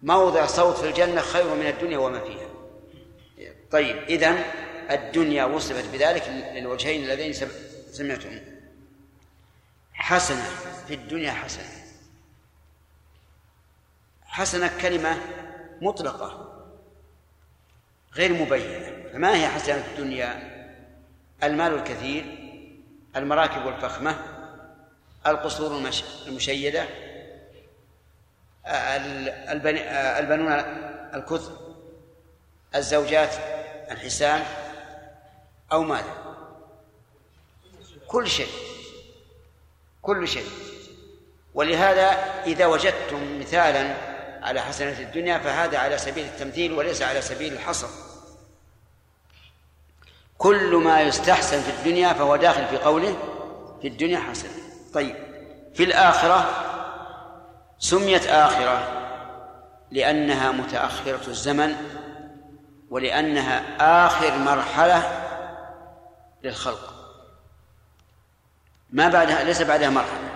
موضع صوت في الجنة خير من الدنيا وما فيها. طيب إذن الدنيا وصفت بذلك للوجهين اللذين سمعتم. حسنة في الدنيا حسنة. حسنة كلمة مطلقة غير مبينة. فما هي حسنة الدنيا؟ المال الكثير. المراكب الفخمة القصور المشيدة البنون الكثر الزوجات الحسان أو ماذا؟ كل شيء كل شيء. ولهذا إذا وجدتم مثالا على حسنة الدنيا فهذا على سبيل التمثيل وليس على سبيل الحصر. كل ما يستحسن في الدنيا فهو داخل في قوله في الدنيا حسن طيب في الآخرة سميت آخرة لأنها متأخرة الزمن ولأنها آخر مرحلة للخلق. ما بعدها ليس بعدها مرحلة.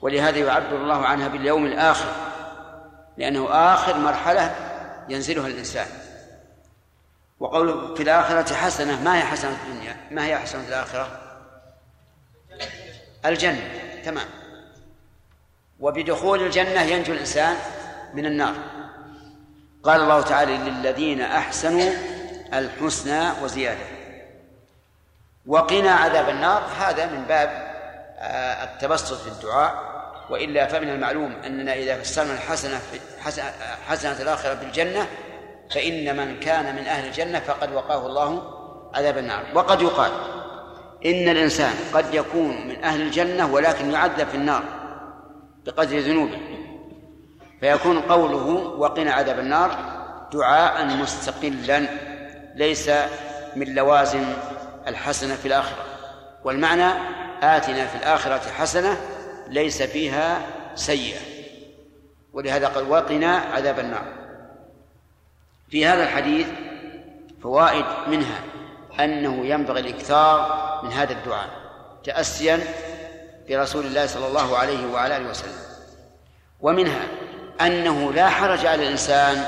ولهذا يعبر الله عنها باليوم الآخر لأنه آخر مرحلة ينزلها الإنسان. وقول في الآخرة حسنة ما هي حسنة الدنيا؟ ما هي حسنة الآخرة؟ الجنة تمام. وبدخول الجنة ينجو الإنسان من النار. قال الله تعالى للذين أحسنوا الحسنى وزيادة. وقنا عذاب النار هذا من باب آه، التبسط في الدعاء. وإلا فمن المعلوم أننا إذا فسرنا الحسنة حسنة الآخرة بالجنة فإن من كان من أهل الجنة فقد وقاه الله عذاب النار. وقد يقال إن الإنسان قد يكون من أهل الجنة ولكن يعذب في النار بقدر ذنوبه فيكون قوله وقنا عذاب النار دعاء مستقلا ليس من لوازم الحسنة في الآخرة. والمعنى آتنا في الآخرة حسنة ليس فيها سيئة. ولهذا قال وقنا عذاب النار. في هذا الحديث فوائد منها أنه ينبغي الإكثار من هذا الدعاء تأسيا برسول الله صلى الله عليه وعلى آله وسلم. ومنها أنه لا حرج على الإنسان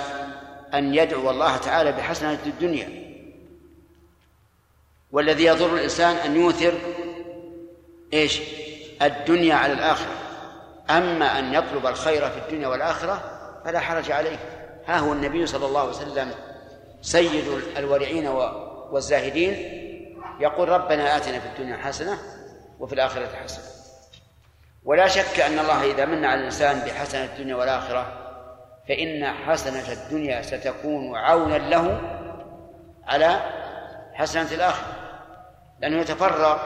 أن يدعو الله تعالى بحسنة الدنيا. والذي يضر الإنسان أن يوثر إيش؟ الدنيا على الآخرة. أما أن يطلب الخير في الدنيا والآخرة فلا حرج عليه. ها هو النبي صلى الله عليه وسلم سيد الورعين والزاهدين يقول ربنا آتنا في الدنيا حسنة وفي الآخرة حسنة. ولا شك أن الله إذا من على الإنسان بحسنة الدنيا والآخرة فإن حسنة الدنيا ستكون عونا له على حسنة الآخرة لأنه يتفرغ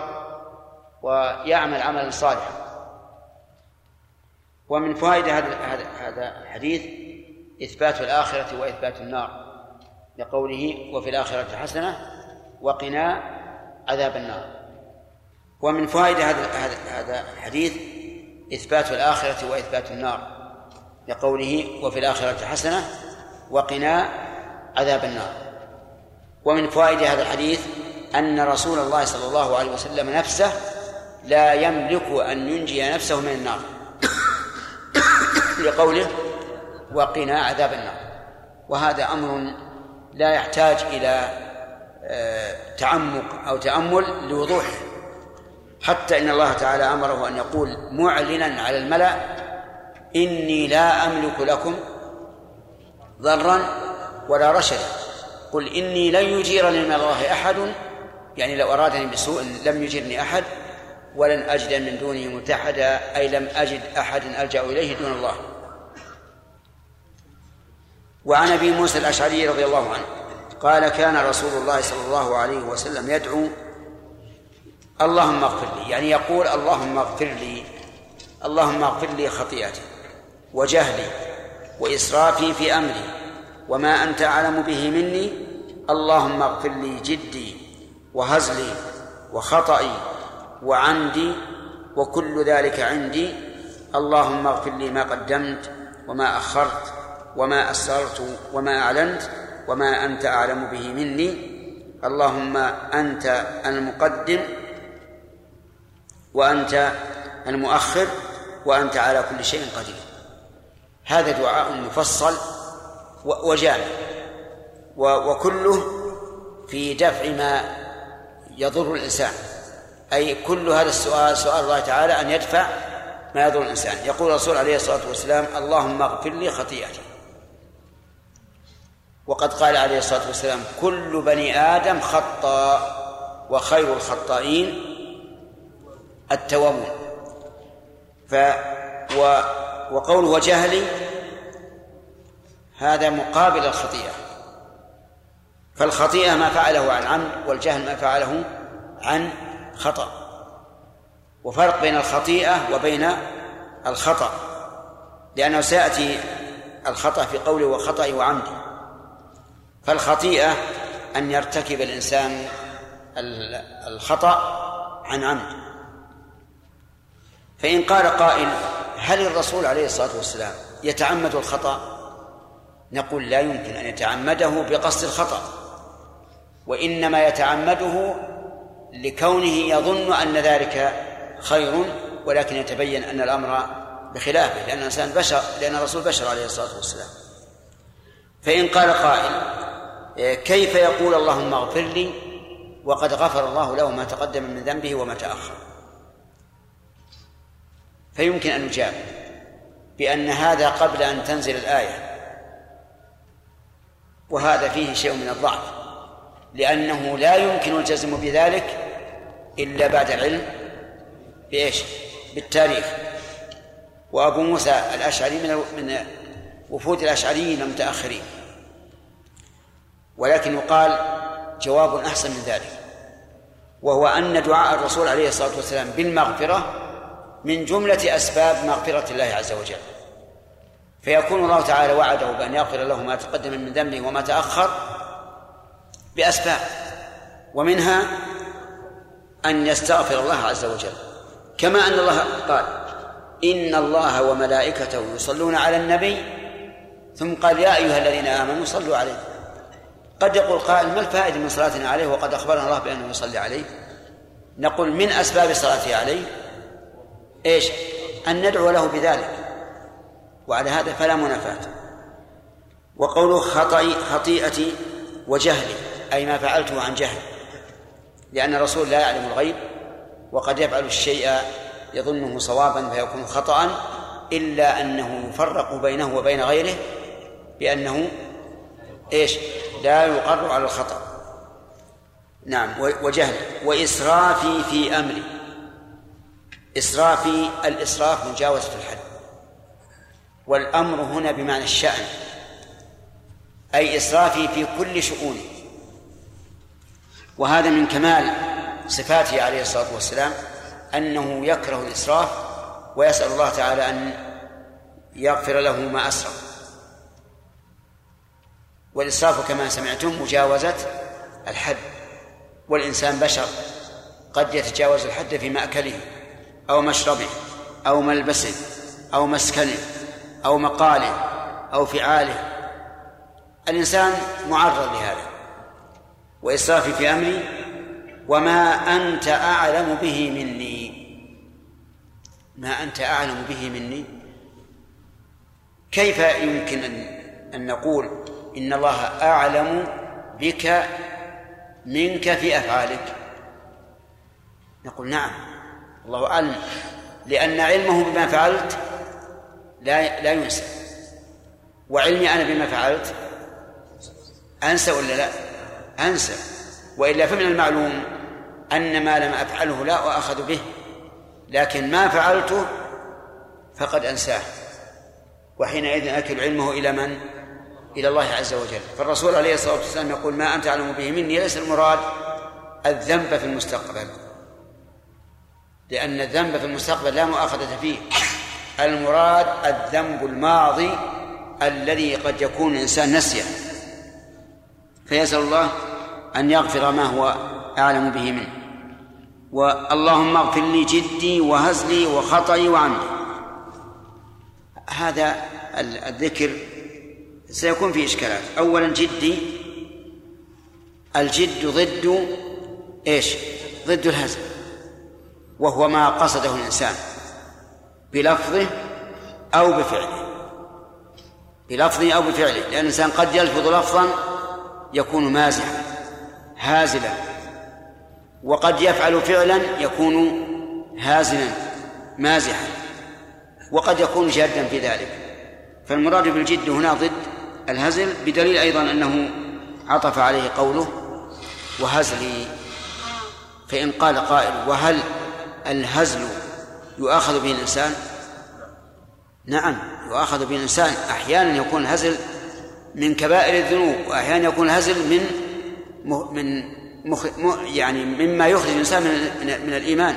ويعمل عملا صالحا. ومن فوائد هذا هذا الحديث إثبات الآخرة وإثبات النار لقوله وفي الآخرة حسنة وقنا عذاب النار. ومن فوائد هذا هذا الحديث إثبات الآخرة وإثبات النار لقوله وفي الآخرة حسنة وقنا عذاب النار. ومن فوائد هذا الحديث أن رسول الله صلى الله عليه وسلم نفسه لا يملك أن ينجي نفسه من النار. لقوله وقنا عذاب النار. وهذا أمر لا يحتاج إلى آه، تعمق أو تأمل لوضوحه. حتى إن الله تعالى أمره أن يقول معلنا على الملأ إني لا أملك لكم ضرا ولا رشدا. قل إني لن يجيرني من الله أحد يعني لو أرادني بسوء لم يجرني أحد ولن أجد من دونه متحدا أي لم أجد أحد ألجأ إليه دون الله. وعن أبي موسى الأشعري رضي الله عنه قال كان رسول الله صلى الله عليه وسلم يدعو اللهم اغفر لي يعني يقول اللهم اغفر لي اللهم اغفر لي خطيئتي وجهلي وإسرافي في أمري وما أنت أعلم به مني اللهم اغفر لي جدي وهزلي وخطئي وعمدي وكل ذلك عندي اللهم اغفر لي ما قدمت وما أخرت وما أسررت وما أعلنت وما أنت أعلم به مني. اللهم أنت المقدم وأنت المؤخر وأنت على كل شيء قدير. هذا دعاء مفصل وجامع. وكله في دفع ما يضر الإنسان. أي كل هذا السؤال سؤال الله تعالى أن يدفع ما يضر الإنسان. يقول الرسول عليه الصلاة والسلام اللهم اغفر لي خطيئتي. وقد قال عليه الصلاة والسلام كل بني آدم خطاء وخير الخطائين التوابون ف و وقوله وجهلي هذا مقابل الخطيئة. فالخطيئة ما فعله عن عمد والجهل ما فعله عن خطأ. وفرق بين الخطيئة وبين الخطأ لأنه سيأتي الخطأ في قوله وخطأ وعمده فالخطيئة أن يرتكب الإنسان الخطأ عن عمد. فإن قال قائل هل الرسول عليه الصلاة والسلام يتعمد الخطأ؟ نقول لا يمكن أن يتعمده بقصد الخطأ. وإنما يتعمده لكونه يظن أن ذلك خير ولكن يتبين أن الأمر بخلافه لأن الإنسان بشر لأن الرسول بشر عليه الصلاة والسلام. فإن قال قائل كيف يقول اللهم اغفر لي وقد غفر الله له ما تقدم من ذنبه وما تأخر؟ فيمكن أن نجاب بأن هذا قبل أن تنزل الآية وهذا فيه شيء من الضعف لأنه لا يمكن الجزم بذلك إلا بعد العلم بإيش؟ بالتاريخ. وأبو موسى الأشعري من من وفود الأشعريين المتأخرين. ولكن يقال جواب أحسن من ذلك وهو أن دعاء الرسول عليه الصلاة والسلام بالمغفرة من جملة أسباب مغفرة الله عز وجل. فيكون الله تعالى وعده بأن يغفر له ما تقدم من ذنبه وما تأخر بأسباب ومنها أن يستغفر الله عز وجل. كما أن الله قال إن الله وملائكته يصلون على النبي ثم قال يا أيها الذين آمنوا صلوا عليه. قد يقول قائل ما الفائدة من صلاتنا عليه وقد أخبرنا الله بأنه يصلي عليه؟ نقول من أسباب صلاته عليه؟ إيش؟ أن ندعو له بذلك. وعلى هذا فلا منافاة. وقوله خطئي خطيئتي وجهلي أي ما فعلته عن جهل. لأن الرسول لا يعلم الغيب وقد يفعل الشيء يظنه صوابا فيكون خطأ إلا أنه يفرق بينه وبين غيره بأنه إيش؟ لا يقر على الخطأ. نعم وجهل وإسرافي في أمري. إسرافي الإسراف مجاوزة الحد. والأمر هنا بمعنى الشأن. أي إسرافي في كل شؤونه وهذا من كمال صفاته عليه الصلاة والسلام أنه يكره الإسراف ويسأل الله تعالى أن يغفر له ما أسرف. والإسراف كما سمعتم مجاوزة الحد والإنسان بشر قد يتجاوز الحد في مأكله أو مشربه أو ملبسه أو مسكنه أو مقاله أو فعاله. الإنسان معرض لهذا وإسرافي في أمري وما أنت أعلم به مني. ما أنت أعلم به مني؟ كيف يمكن أن أن نقول إن الله أعلم بك منك في أفعالك. نقول نعم. الله أعلم. لأن علمه بما فعلت لا لا ينسى. وعلمي أنا بما فعلت أنسى ولا لا؟ أنسى. وإلا فمن المعلوم أن ما لم أفعله لا أؤاخذ به لكن ما فعلته فقد أنساه. وحينئذ أكل علمه إلى من؟ إلى الله عز وجل. فالرسول عليه الصلاة والسلام يقول ما أنت أعلم به مني ليس المراد الذنب في المستقبل. لأن الذنب في المستقبل لا مؤاخذة فيه. المراد الذنب الماضي الذي قد يكون الإنسان نسيه فيسأل الله أن يغفر ما هو أعلم به منه. واللهم اغفر لي جدي وهزلي وخطئي وعمدي. هذا الذكر سيكون فيه إشكالات. أولا جدي الجد ضد إيش؟ ضد الهزل وهو ما قصده الإنسان بلفظه أو بفعله. بلفظه أو بفعله لأن الإنسان قد يلفظ لفظا يكون مازحا هازلا وقد يفعل فعلا يكون هازلا مازحا وقد يكون جادا في ذلك. فالمراد بالجد هنا ضد الهزل بدليل أيضا أنه عطف عليه قوله وهزلي. فإن قال قائل وهل الهزل يؤاخذ به الإنسان؟ نعم يؤاخذ به الإنسان. أحيانا يكون الهزل من كبائر الذنوب وأحيانا يكون الهزل من من مخ يعني مما يخرج الإنسان من, من الإيمان.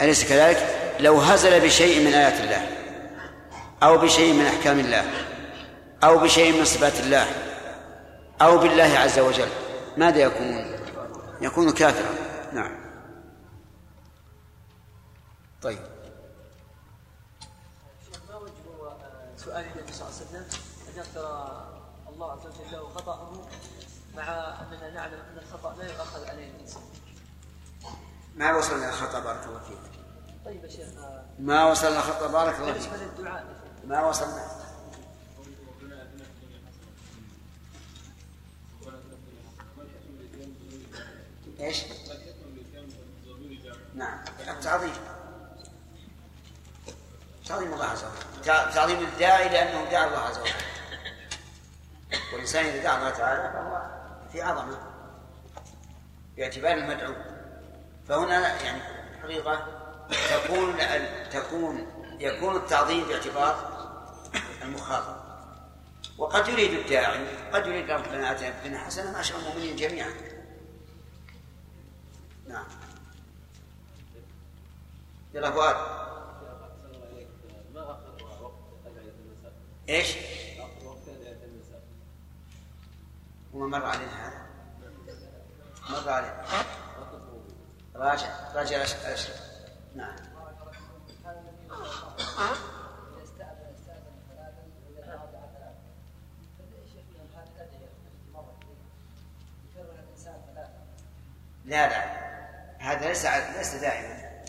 أليس كذلك؟ لو هزل بشيء من آيات الله. أو بشيء من أحكام الله أو بشيء من صفات الله أو بالله عز وجل ماذا يكون؟ يكون كافرا. نعم. طيب. ما وجه سؤال النبي صلى الله عليه وسلم؟ أن يغفر الله عز وجل له خطأه مع أننا نعلم أن الخطأ لا يؤخذ عليه الإنسان. ما وصلنا الخطأ بارك الله فيك. طيب يا شيخ ما وصلنا الخطأ بارك الله فيك. بالنسبة للدعاء ما وصلنا إيش؟ نعم. التعظيم. تعظيم الله عز وجل. تعظيم الداعي لأنه دعا الله عز وجل. والإنسان إذا دعا الله تعالى فهو في عظمة. باعتبار المدعو. فهنا يعني حقيقة تكون تكون يكون التعظيم باعتبار المخاطب. وقد يريد الداعي قد يريد ربنا اتنا في الدنيا حسنه معشر المؤمنين جميعا. نعم. يلا فؤاد. إيش؟ وما مر علينا هذا؟ مر علينا. راجع راجع الأشرف. نعم. لا لا. هذا ليس ليس دائما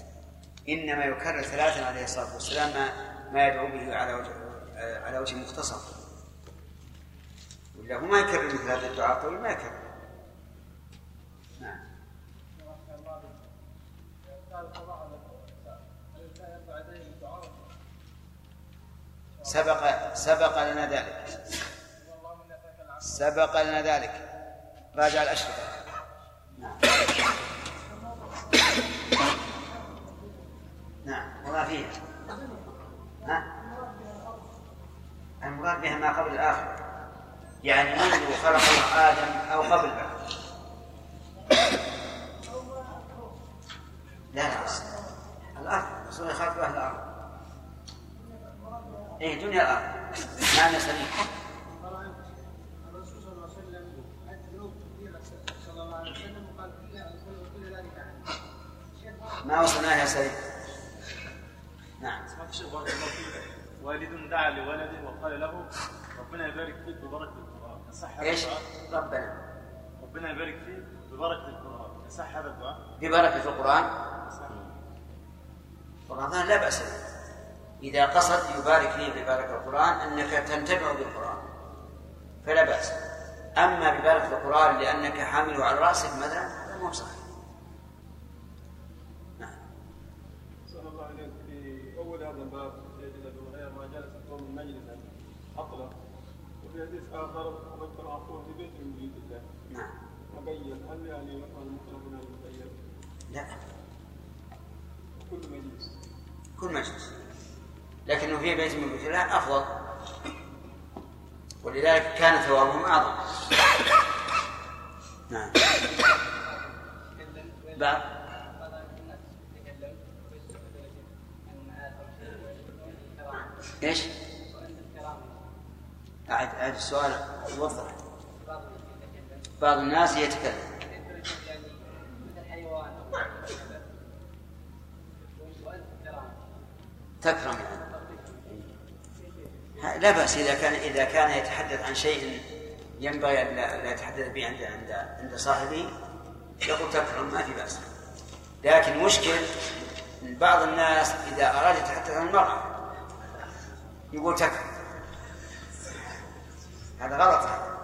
إنما يكرر ثلاثا عليه الصلاة والسلام ما, ما يدعو به على وجه على وجه مختصر. ولا هو ما يكرر مثل هذا الدعاء الطويل ما يكرر. نعم. سبق سبق لنا ذلك. سبق لنا ذلك. راجع الأشرطة نعم وما فيها. ها؟ المراد بها ما قبل الآخر. يعني منذ خلق الله آدم أو قبل بعد لا لا الأرض رسول خلق أهل الأرض. إيه دنيا الأرض. معنى سليم ما وصلناه يا سليم نعم. والد دعا لولده وقال له ربنا يبارك فيك ببركه القران هذا إيش؟ ربنا. ربنا يبارك فيك ببركه القران يصح هذا الدعاء؟ ببركة القرآن. يصح. ورمضان لا بأس به. إذا قصد يبارك لي ببركة القرآن أنك تنتفع بالقرآن فلا بأس. أما ببركة القرآن لأنك حامله على رأسك مثلا هذا مو صحيح نعم صلى الله عليك في اول هذا الباب سيدنا ابي هريره ما جلس قوم مجلسا عطلا نعم مبين هل يعني لا. كل مجلس. كل مجلس لكنه في بيت من بيوت الله أفضل. ولذلك كان ثوابهم أعظم. نعم. بعد إيش؟ أعد السؤال يوضح. بعض الناس يتكلم. تكرم يعني. لا بأس إذا كان إذا كان يتحدث عن شيء ينبغي أن لا يتحدث به عند عند عند صاحبه يقول تكرم ما في بأس. لكن مشكل بعض الناس إذا أراد يتحدث عن المرأة يقول تكرم. هذا غلط هذا.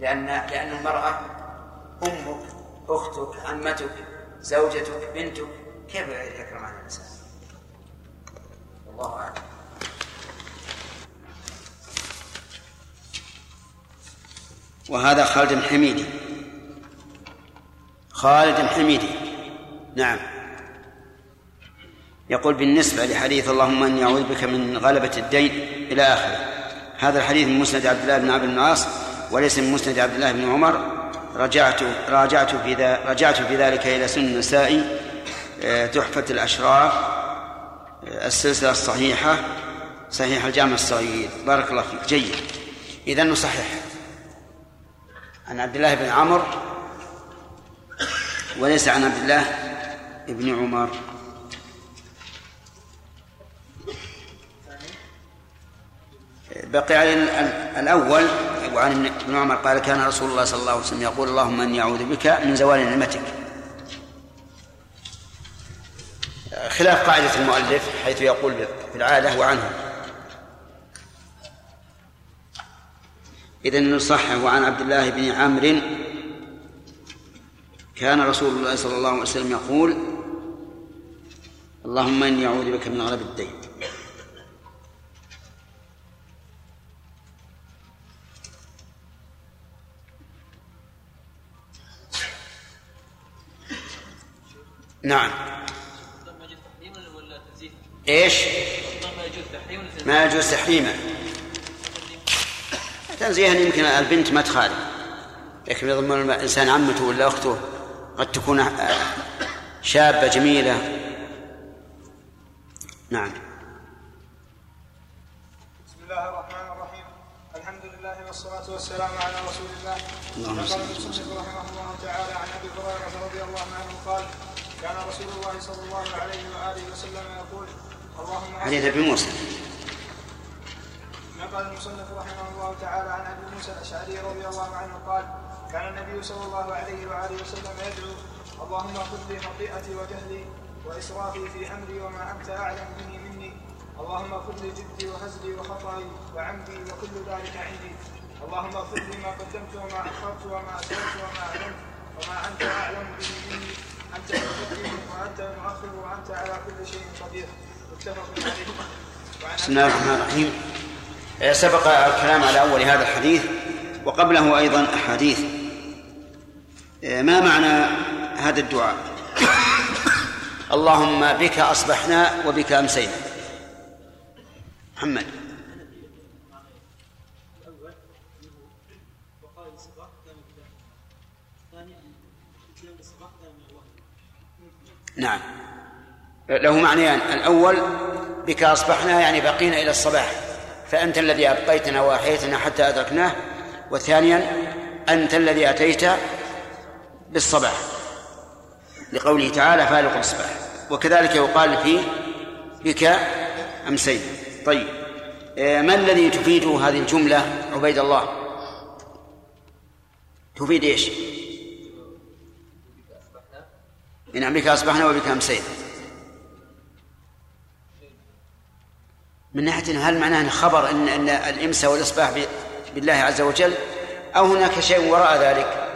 لأن لأن المرأة أمك أختك عمتك زوجتك بنتك كيف يكرم على الإنسان؟ والله أعلم. وهذا خالد الحميدي خالد الحميدي نعم. يقول بالنسبة لحديث اللهم إني أعوذ بك من غلبة الدين إلى آخره. هذا الحديث من مسند عبد الله بن عبد بن العاص وليس من مسند عبد الله بن عمر. رجعت راجعت في رجعت في ذلك إلى سنن النسائي آه، تحفة الأشراف آه، السلسلة الصحيحة صحيح الجامع الصغير. بارك الله فيك. جيد. إذا نصحح عن عبد الله بن عمرو وليس عن عبد الله بن عمر. بقي على ال- ال- الأول وعن ابن عمر قال كان رسول الله صلى الله عليه وسلم يقول اللهم إني أعوذ بك من زوال نعمتك. خلاف قاعدة المؤلف حيث يقول في العادة وعنه. إذا نصحح وعن عبد الله بن عمرو. كان رسول الله صلى الله عليه وسلم يقول اللهم إني أعوذ بك من غلب الدين. نعم. ما يجوز تحريما ولا تنزيها؟ إيش؟ ما يجوز تحريما ولا تنزيها؟ ما يجوز تحريمه تنزيها يمكن البنت ما تخالف. لكن يضمن الإنسان عمته ولا أخته قد تكون شابة جميلة. نعم. بسم الله الرحمن الرحيم. الحمد لله والصلاة والسلام على رسول الله. اللهم صل المصنف رحمه الله تعالى عن أبي هريرة رضي الله عنه قال كان رسول الله صلى الله عليه وآله وسلم يقول اللهم حديث أبي موسى. نقل المصنف رحمه الله تعالى عن أبي موسى الأشعري رضي الله عنه قال كان النبي صلى الله عليه وآله وسلم يدعو اللهم خذ لي خطيئتي وجهلي وإسرافي في أمري وما أنت أعلم به مني اللهم خذ لي جدي وهزلي وخطئي وعمدي وكل ذلك عندي اللهم خذ لي ما قدمت وما أخرت وما أسررت وما اعلنت وما أنت أعلم به مني. أنت وأنت المؤخر وأنت على كل شيء قدير. متفق عليه. بسم الله الرحمن الرحيم. سبق الكلام على أول هذا الحديث وقبله أيضا أحاديث. ما معنى هذا الدعاء؟ اللهم بك أصبحنا وبك أمسينا. محمد. نعم. له معنيان. الأول بك أصبحنا يعني بقينا إلى الصباح فأنت الذي أبقيتنا وأحييتنا حتى أدركناه. وثانيا أنت الذي أتيت بالصباح لقوله تعالى فالق الصباح وكذلك يقال في بك أمسينا طيب ما الذي تفيده هذه الجملة عبيد الله؟ تفيد إيش؟ نعم بك أصبحنا وبك أمسينا من ناحية هل معناه خبر أن أن الإمساء والإصباح بالله عز وجل أو هناك شيء وراء ذلك؟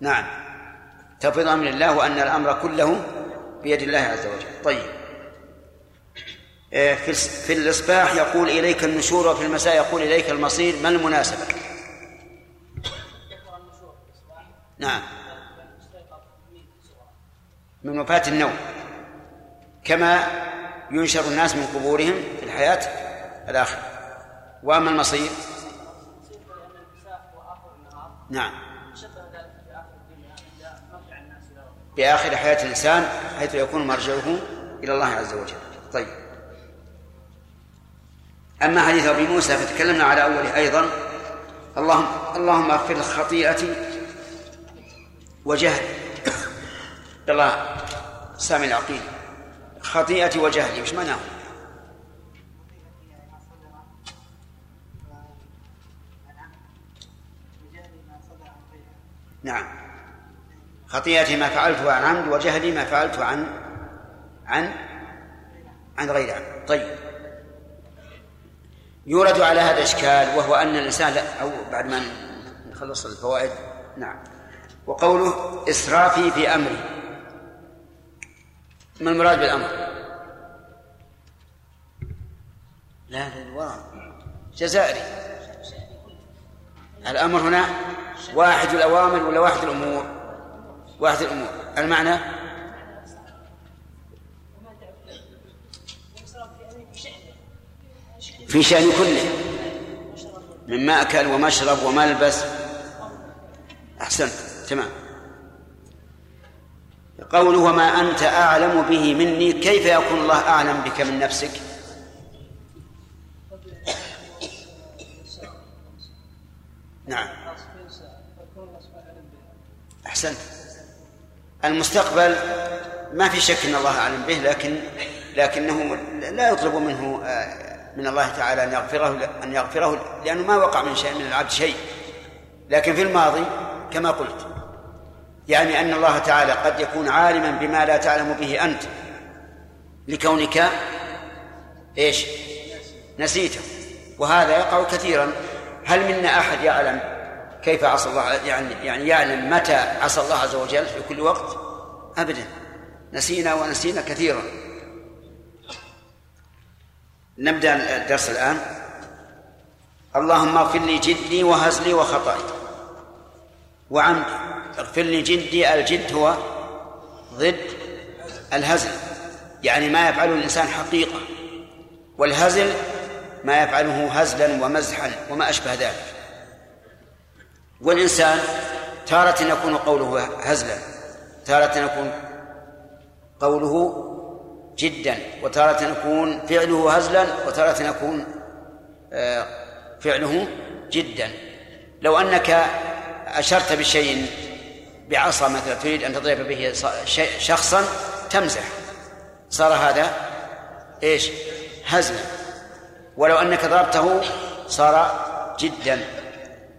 نعم تفويض أمر الله وأن الأمر كله بيد الله عز وجل طيب في في الإصباح يقول إليك النشور وفي المساء يقول إليك المصير ما المناسبة؟ نعم. من وفاة النوم. كما ينشر الناس من قبورهم في الحياة الآخرة. وأما المصير؟ نعم. بآخر حياة الإنسان حيث يكون مرجعه إلى الله عز وجل. طيب. أما حديث أبي موسى فتكلمنا على أوله أيضا. اللهم اللهم اغفر خطيئتي وجهلي الله سامي العقيل. خطيئتي وجهلي وش معناه؟ نعم. خطيئتي ما فعلته عن عمد وجهلي ما فعلته عن عن عن غير عمد طيب. يورد على هذا إشكال وهو أن الإنسان لا أو بعد ما نخلص الفوائد. نعم. وقوله إسرافي في أمري. ما المراد بالأمر؟ لا الوراء جزائري. الأمر هنا واحد الأوامر ولا واحد الأمور؟ واحد الأمور. المعنى؟ في شأن كله. من مأكل ومشرب وملبس. أحسنت. تمام. قوله وما أنت أعلم به مني كيف يكون الله أعلم بك من نفسك؟ نعم. أحسنت. المستقبل ما في شك أن الله أعلم به لكن لكنه لا يطلب منه من الله تعالى أن يغفره أن يغفره لأنه ما وقع من شيء من العبد شيء. لكن في الماضي كما قلت يعني أن الله تعالى قد يكون عالما بما لا تعلم به أنت لكونك إيش؟ نسيته وهذا يقع كثيرا. هل منا أحد يعلم كيف عصى الله؟ يعني يعني يعلم متى عصى الله عز وجل في كل وقت؟ أبدا. نسينا ونسينا كثيرا. نبدأ الدرس الآن. اللهم اغفر لي جدي وهزلي وخطأي وعمدي اغفر لي جدي الجد هو ضد الهزل. يعني ما يفعله الإنسان حقيقة والهزل ما يفعله هزلا ومزحا وما أشبه ذلك. والإنسان تارة يكون قوله هزلا تارة يكون قوله جدا وتارة يكون فعله هزلا وتارة يكون فعله جدا. لو أنك أشرت بشيء بعصا مثلا تريد أن تضرب به شخصا تمزح. صار هذا إيش؟ هزلا. ولو أنك ضربته صار جدا.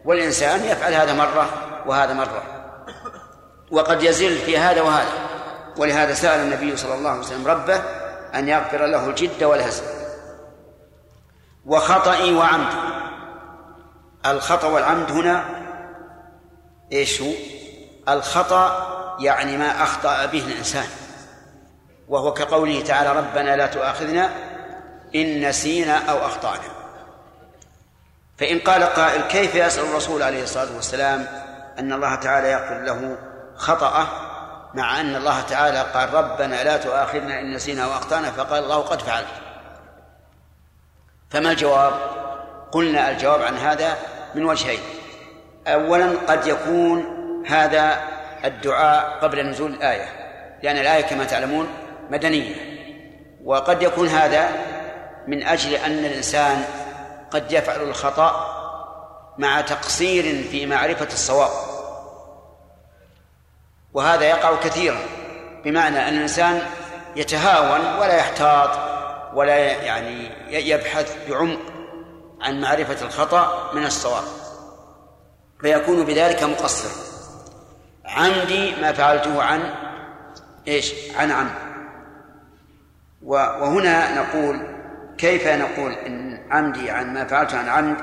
والإنسان يفعل هذا مرة وهذا مرة. وقد يزل في هذا وهذا. ولهذا سأل النبي صلى الله عليه وسلم ربه أن يغفر له الجد والهزل. وخطئي وعمدي. الخطأ والعمد هنا إيش هو؟ الخطأ يعني ما أخطأ به الإنسان وهو كقوله تعالى ربنا لا تؤاخذنا إن نسينا أو أخطأنا. فإن قال قائل كيف يسأل الرسول عليه الصلاة والسلام أن الله تعالى يغفر له خطأه مع أن الله تعالى قال ربنا لا تؤاخذنا إن نسينا أو أخطأنا فقال الله قد فعلت. فما الجواب؟ قلنا الجواب عن هذا من وجهين. أولا قد يكون هذا الدعاء قبل نزول الآية. لأن الآية كما تعلمون مدنية. وقد يكون هذا من أجل أن الإنسان قد يفعل الخطأ مع تقصير في معرفة الصواب. وهذا يقع كثيرا بمعنى أن الإنسان يتهاون ولا يحتاط ولا يعني يبحث بعمق عن معرفة الخطأ من الصواب فيكون بذلك مقصر عمدي ما فعلته عن إيش؟ عن عمد وهنا نقول كيف نقول إن عمدي عن ما فعلته عن عمد؟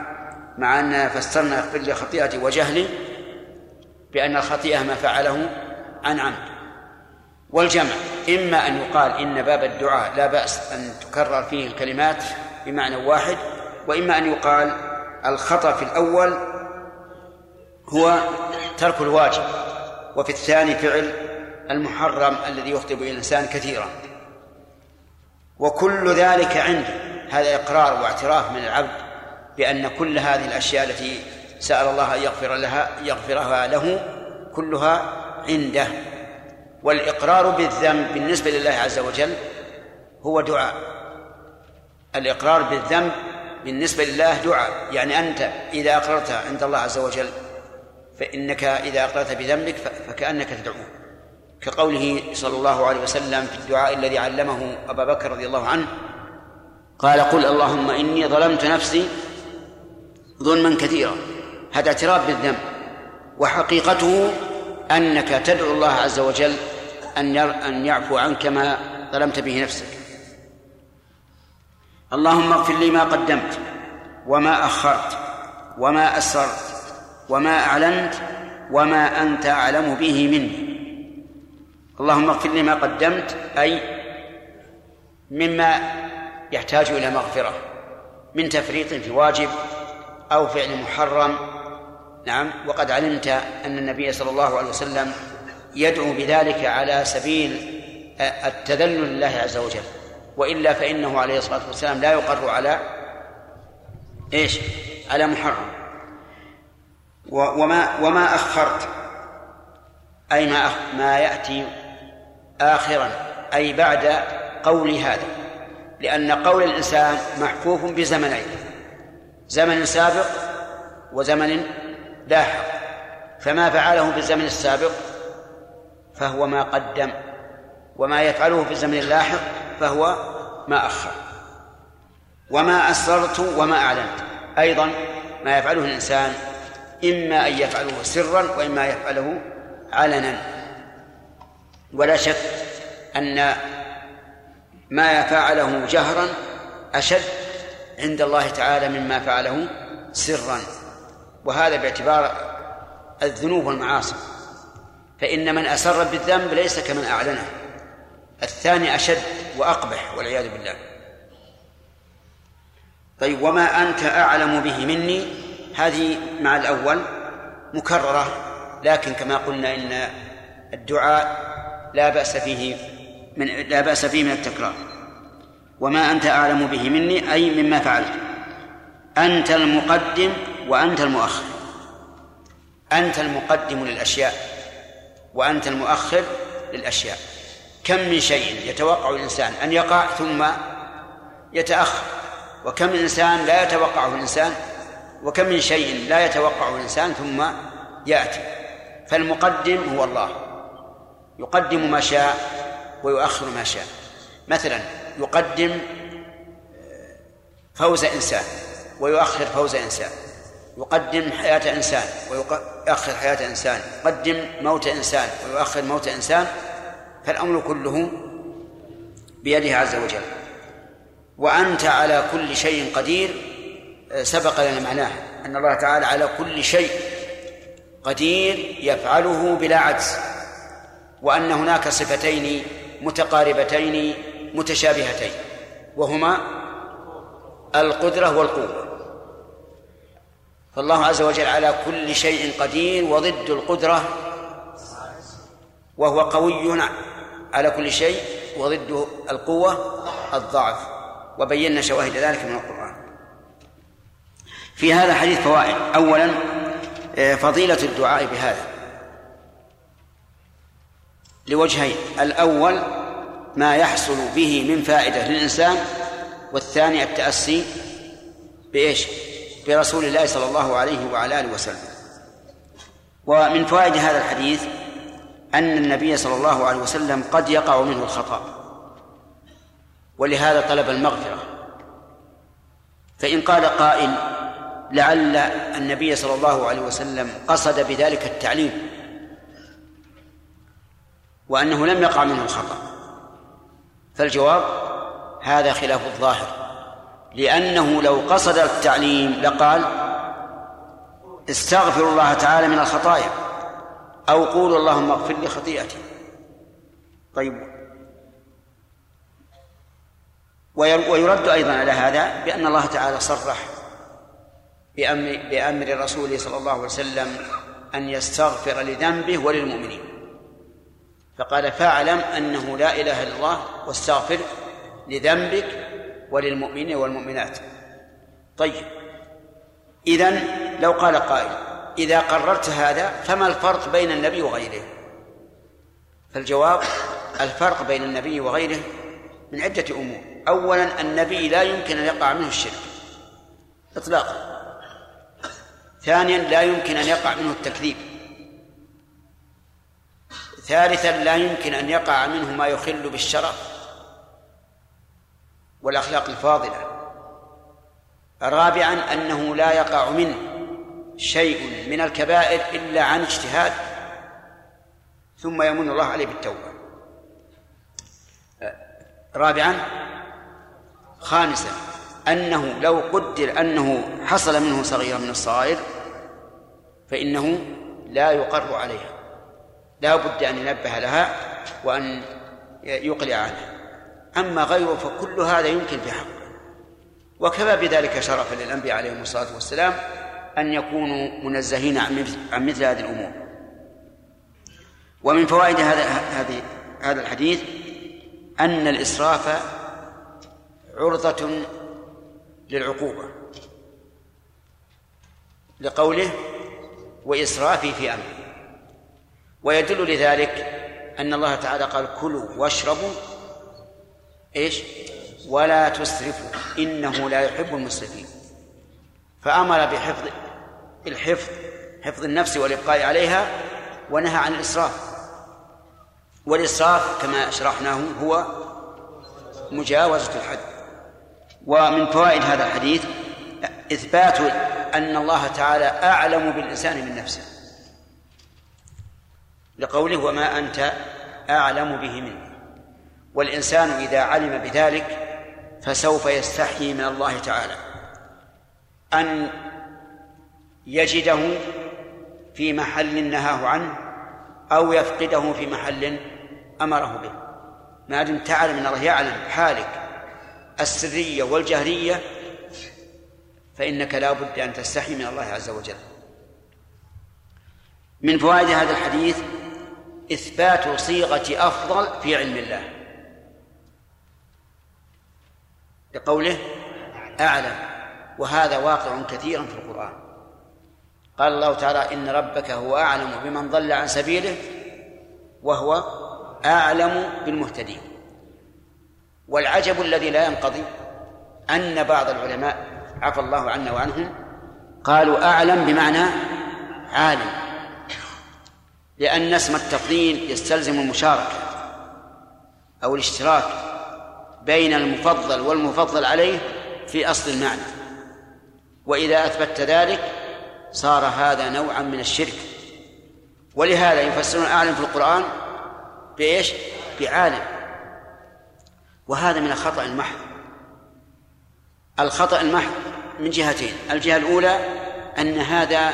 مع ان فسرنا اغفر لي خطيئتي وجهلي بأن الخطيئة ما فعله عن عمد. والجمع إما أن يقال إن باب الدعاء لا بأس أن تكرر فيه الكلمات بمعنى واحد وإما أن يقال الخطأ في الأول هو ترك الواجب. وفي الثاني فعل المحرم الذي يخطئ به الإنسان كثيرا. وكل ذلك عندي هذا إقرار واعتراف من العبد بأن كل هذه الأشياء التي سأل الله أن يغفر لها يغفرها له كلها عنده. والإقرار بالذنب بالنسبة لله عز وجل هو دعاء. الإقرار بالذنب بالنسبة لله دعاء. يعني أنت إذا اقررت عند الله عز وجل فإنك إذا اقررت بذنبك فكأنك تدعوه كقوله صلى الله عليه وسلم في الدعاء الذي علمه أبا بكر رضي الله عنه قال قل اللهم إني ظلمت نفسي ظلما كثيرا. هذا اعتراف بالذنب. وحقيقته أنك تدعو الله عز وجل أن أن يعفو عنك ما ظلمت به نفسك. اللهم اغفر لي ما قدمت وما أخرت وما أسررت وما أعلنت وما أنت أعلم به مني. اللهم اغفر لي ما قدمت أي مما يحتاج إلى مغفرة من تفريط في واجب أو فعل محرم. نعم وقد علمت أن النبي صلى الله عليه وسلم يدعو بذلك على سبيل التذلل لله عز وجل. وإلا فإنه عليه الصلاة والسلام لا يقر على إيش؟ على محرم. وما وما أخرت. أي ما ما يأتي آخرا. أي بعد قول هذا. لأن قول الإنسان محفوف بزمنين. زمن سابق وزمن لاحق. فما فعله في الزمن السابق فهو ما قدم. وما يفعله في الزمن اللاحق فهو ما أخر. وما أسررت وما أعلنت. أيضا ما يفعله الإنسان إما أن يفعله سرا وإما يفعله علنا. ولا شك أن ما فعله جهرا أشد عند الله تعالى مما فعله سرا. وهذا باعتبار الذنوب والمعاصي. فإن من أسر بالذنب ليس كمن أعلنه. الثاني أشد وأقبح والعياذ بالله. طيب وما أنت أعلم به مني؟ هذه مع الأول مكررة لكن كما قلنا إن الدعاء لا بأس فيه من لا بأس فيه من التكرار. وما أنت أعلم به مني أي مما فعلت. أنت المقدم وأنت المؤخر. أنت المقدم للأشياء وأنت المؤخر للأشياء. كم من شيء يتوقع الإنسان أن يقع ثم يتأخر وكم إنسان لا يتوقعه الإنسان وكم من شيء لا يتوقعه الإنسان ثم يأتي. فالمقدم هو الله. يقدم ما شاء ويؤخر ما شاء. مثلا يقدم فوز إنسان ويؤخر فوز إنسان. يقدم حياة إنسان ويؤخر حياة إنسان. يقدم موت إنسان ويؤخر موت إنسان. فالأمر كله بيده عز وجل. وأنت على كل شيء قدير سبق لنا معناه أن الله تعالى على كل شيء قدير يفعله بلا عجز وأن هناك صفتين متقاربتين متشابهتين وهما القدرة والقوة. فالله عز وجل على كل شيء قدير وضد القدرة وهو قوي على كل شيء وضد القوة الضعف وبينا شواهد ذلك من القرآن. في هذا الحديث فوائد. أولا آه، فضيلة الدعاء بهذا. لوجهين. الأول ما يحصل به من فائدة للإنسان والثاني التأسي بإيش؟ برسول الله صلى الله عليه وعلى آله وسلم. ومن فوائد هذا الحديث أن النبي صلى الله عليه وسلم قد يقع منه الخطأ. ولهذا طلب المغفرة. فإن قال قائل لعل النبي صلى الله عليه وسلم قصد بذلك التعليم وأنه لم يقع منه الخطأ فالجواب هذا خلاف الظاهر لأنه لو قصد التعليم لقال استغفر الله تعالى من الخطايا أو قولوا اللهم اغفر لي خطيئتي طيب. ويرد أيضا على هذا بأن الله تعالى صرح بأمر, بأمر رسوله صلى الله عليه وسلم أن يستغفر لذنبه وللمؤمنين. فقال فاعلم أنه لا إله إلا الله واستغفر لذنبك وللمؤمنين والمؤمنات. طيب. إذن لو قال قائل إذا قررت هذا فما الفرق بين النبي وغيره؟ فالجواب الفرق بين النبي وغيره من عدة أمور. أولا النبي لا يمكن أن يقع منه الشرك إطلاقا. ثانيا لا يمكن أن يقع منه التكذيب. ثالثا لا يمكن أن يقع منه ما يخل بالشرف والأخلاق الفاضلة. رابعا أنه لا يقع منه شيء من الكبائر إلا عن اجتهاد. ثم يمن الله عليه بالتوبة. رابعا خامسا أنه لو قدر أنه حصل منه صغيرة من الصغائر فإنه لا يقر عليها. لا بد أن ينبه لها وأن يقلع عنها. أما غيره فكل هذا يمكن في حقه. وكفى بذلك شرفا للأنبياء عليهم الصلاة والسلام أن يكونوا منزهين عن مثل هذه الأمور. ومن فوائد هذا هذه هذا الحديث أن الإسراف عرضة للعقوبة لقوله وإسرافي في أمري. ويدل لذلك أن الله تعالى قال كلوا واشربوا إيش؟ ولا تسرفوا إنه لا يحب المسرفين. فأمر بحفظ الحفظ حفظ النفس والإبقاء عليها ونهى عن الإسراف. والإسراف كما شرحناه هو مجاوزة الحد. ومن فوائد هذا الحديث إثبات أن الله تعالى أعلم بالإنسان من نفسه. لقوله وما أنت أعلم به منه والإنسان إذا علم بذلك فسوف يستحيي من الله تعالى. أن يجده في محل نهاه عنه أو يفقده في محل أمره به. ما دمت تعلم أن الله يعلم حالك. السرية والجهرية فإنك لا بد أن تستحي من الله عز وجل. من فوائد هذا الحديث إثبات صيغة أفضل في علم الله. لقوله أعلم وهذا واقع كثيرا في القرآن. قال الله تعالى إن ربك هو أعلم بمن ضل عن سبيله وهو أعلم بالمهتدين. والعجب الذي لا ينقضي أن بعض العلماء عفى الله عنا وعنهم قالوا أعلم بمعنى عالم لأن اسم التفضيل يستلزم المشاركة أو الاشتراك بين المفضل والمفضل عليه في أصل المعنى. وإذا أثبتت ذلك صار هذا نوعا من الشرك. ولهذا يفسرون أعلم في القرآن بإيش؟ بعالم. وهذا من الخطأ المحض. الخطأ المحض من جهتين. الجهة الأولى أن هذا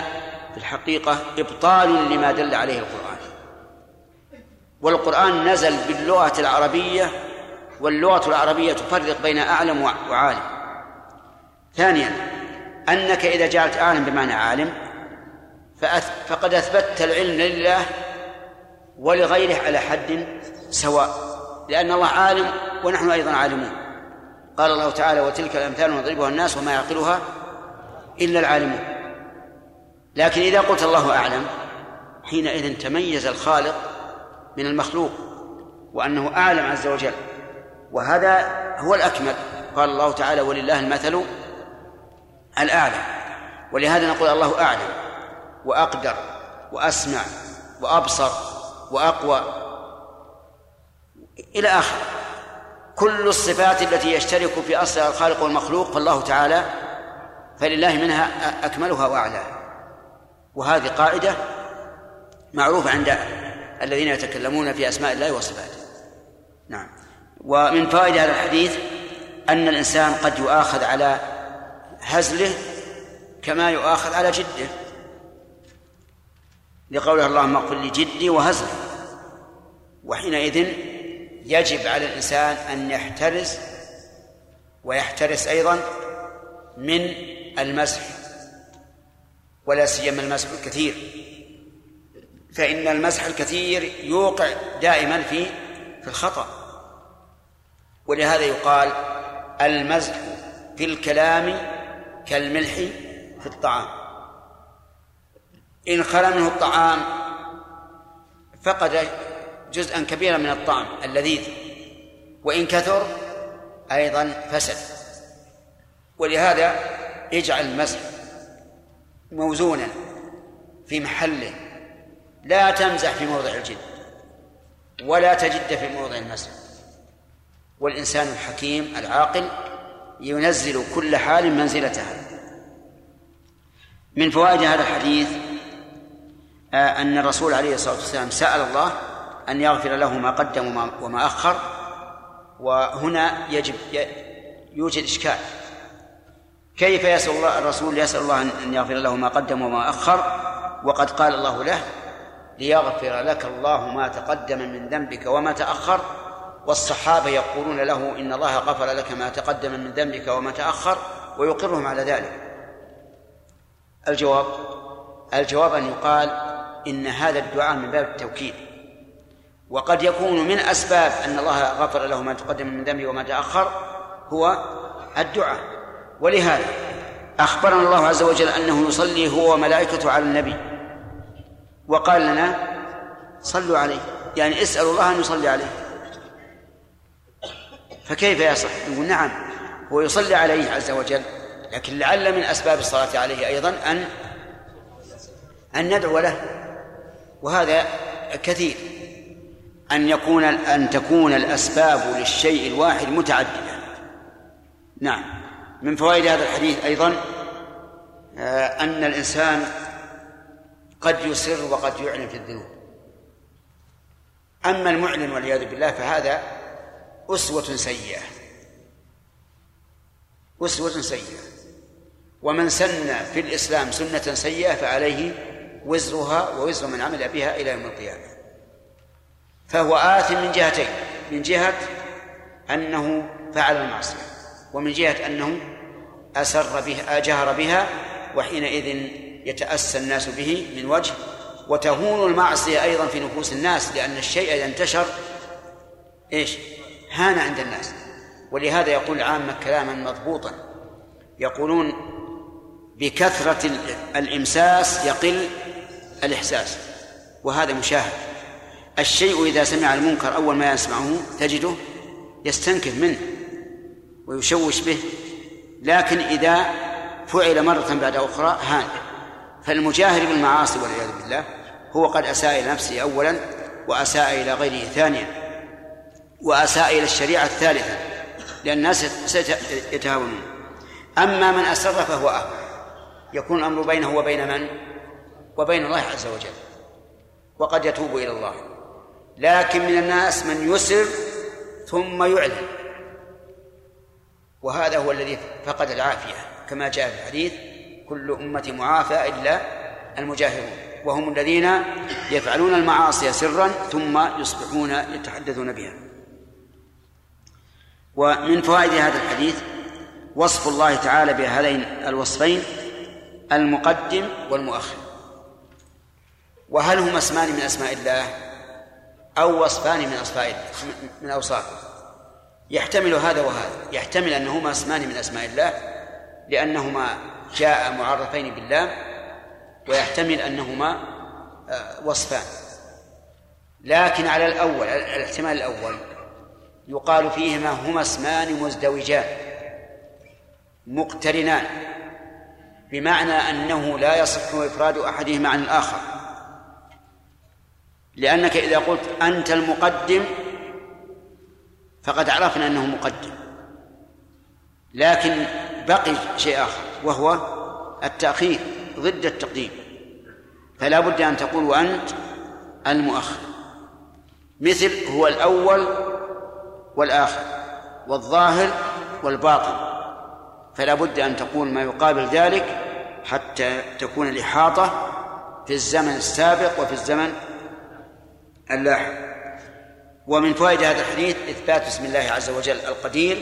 في الحقيقة إبطال لما دل عليه القرآن. والقرآن نزل باللغة العربية واللغة العربية تفرق بين أعلم وعالم. ثانيا أنك إذا جعلت أعلم بمعنى عالم فقد أثبتت العلم لله ولغيره على حد سواء لأن الله عالم ونحن أيضا عالمون. قال الله تعالى وتلك الأمثال نضربها الناس وما يعقلها إلا العالمون. لكن إذا قلت الله أعلم حينئذ تميز الخالق من المخلوق وأنه أعلم عز وجل وهذا هو الأكمل. قال الله تعالى ولله المثل الأعلى. ولهذا نقول الله أعلم وأقدر وأسمع وأبصر وأقوى إلى آخره كل الصفات التي يشترك في أصلها الخالق والمخلوق فالله تعالى فلله منها أكملها وأعلاها وهذه قاعدة معروفة عند الذين يتكلمون في أسماء الله وصفاته. نعم. ومن فوائد هذا الحديث أن الإنسان قد يؤاخذ على هزله كما يؤاخذ على جده. لقوله اللهم اغفر لي جدي وهزلي وحينئذ يجب على الإنسان أن يحترس ويحترس أيضا من المسح ولا سيما المسح الكثير. فإن المسح الكثير يوقع دائما في في الخطأ. ولهذا يقال المزح في الكلام كالملح في الطعام. إن خلا منه الطعام فقد جزءا كبيرا من الطعم اللذيذ وإن كثر أيضا فسد. ولهذا اجعل المسح موزونا في محله. لا تمزح في موضع الجد ولا تجد في موضع المسح. والإنسان الحكيم العاقل ينزل كل حال منزلتها. من فوائد هذا الحديث آه، أن الرسول عليه الصلاة والسلام سأل الله أن يغفر له ما قدم وما أخر. وهنا يجب يوجد إشكال. كيف يسأل الله الرسول يسأل الله أن يغفر له ما قدم وما أخر؟ وقد قال الله له ليغفر لك الله ما تقدم من ذنبك وما تأخر. والصحابة يقولون له إن الله غفر لك ما تقدم من ذنبك وما تأخر. ويقرهم على ذلك. الجواب الجواب أن يقال إن هذا الدعاء من باب التوكيد. وقد يكون من أسباب أن الله غفر له ما تقدم من ذنبه وما تأخر هو الدعاء. ولهذا أخبرنا الله عز وجل أنه يصلي هو وملائكته على النبي. وقال لنا صلوا عليه. يعني اسألوا الله أن يصلي عليه. فكيف يصح؟ يقول نعم هو يصلي عليه عز وجل. لكن لعل من أسباب الصلاة عليه أيضا أن أن ندعو له. وهذا كثير. أن يكون أن تكون الأسباب للشيء الواحد متعددة. نعم. من فوائد هذا الحديث أيضا آه، أن الإنسان قد يسر وقد يعلن في الذنوب. أما المعلن والعياذ بالله فهذا أسوة سيئة. أسوة سيئة. ومن سن في الإسلام سنة سيئة فعليه وزرها ووزر من عمل بها إلى يوم القيامة. فهو آثم من جهتين من جهة أنه فعل المعصية ومن جهة أنه أسر بها جهر بها وحينئذ يتأسى الناس به من وجه وتهون المعصية أيضا في نفوس الناس لأن الشيء إذا انتشر إيش؟ هان عند الناس. ولهذا يقول العامة كلاما مضبوطا يقولون بكثرة الإمساس يقل الإحساس وهذا مشاهد. الشيء إذا سمع المنكر أول ما يسمعه تجده يستنكف منه ويشوش به لكن إذا فعل مرة بعد أخرى هان. فالمجاهر بالمعاصي والعياذ بالله هو قد أساء إلى نفسه أولا وأساء إلى غيره ثانيا وأساء إلى الشريعة الثالثة لأن الناس يتهاونون أما من أسر فهو أهون يكون الأمر بينه وبين من؟ وبين الله عز وجل. وقد يتوب إلى الله. لكن من الناس من يسر ثم يعلن. وهذا هو الذي فقد العافية. كما جاء في الحديث كل أمة معافى إلا المجاهرون. وهم الذين يفعلون المعاصي سرا ثم يصبحون يتحدثون بها. ومن فوائد هذا الحديث وصف الله تعالى بهذين الوصفين المقدم والمؤخر. وهل هما اسمان من أسماء الله؟ أو وصفان من أصفاء من اوصافه يحتمل هذا وهذا. يحتمل أنهما اسمان من أسماء الله لأنهما جاء معرفين بالله ويحتمل أنهما آه، وصفان. لكن على الأول الاحتمال الأول يقال فيهما هما اسمان مزدوجان مقترنان بمعنى أنه لا يصح إفراد أحدهما عن الآخر. لأنك إذا قلت أنت المقدم فقد عرفنا أنه مقدم. لكن بقي شيء آخر وهو التأخير ضد التقديم. فلا بد أن تقول وانت المؤخر. مثل هو الأول والآخر والظاهر والباطن. فلا بد أن تقول ما يقابل ذلك حتى تكون الإحاطة في الزمن السابق وفي الزمن اللاحق ومن فوائد هذا الحديث إثبات اسم الله عز وجل القدير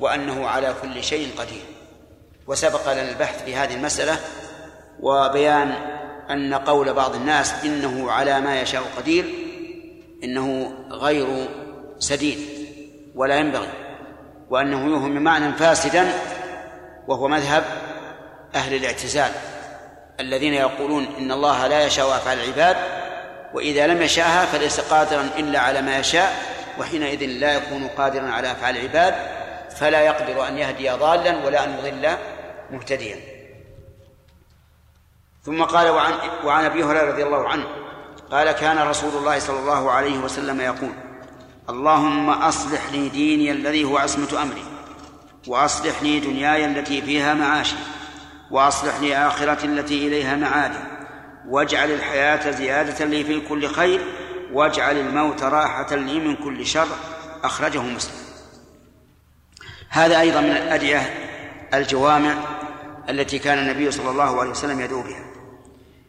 وأنه على كل شيء قدير. وسبق لنا البحث في هذه المسألة وبيان أن قول بعض الناس إنه على ما يشاء قدير إنه غير سديد ولا ينبغي وأنه يوهم معنى فاسدا وهو مذهب أهل الاعتزال الذين يقولون إن الله لا يشاء أفعال العباد وإذا لم يشاءها فليس قادرا إلا على ما يشاء وحينئذ لا يكون قادرا على أفعال العباد فلا يقدر أن يهدي ضالا ولا أن يضل مهتديا. ثم قال وعن وعن أبي هريرة رضي الله عنه قال كان رسول الله صلى الله عليه وسلم يقول اللهم أصلح لي ديني الذي هو عصمة أمري وأصلح لي دنياي التي فيها معاشي وأصلح لي آخرتي التي إليها معادي واجعل الحياة زيادة لي في كل خير واجعل الموت راحة لي من كل شر. أخرجه مسلم. هذا أيضا من الأدعية الجوامع التي كان النبي صلى الله عليه وسلم يدعو بها.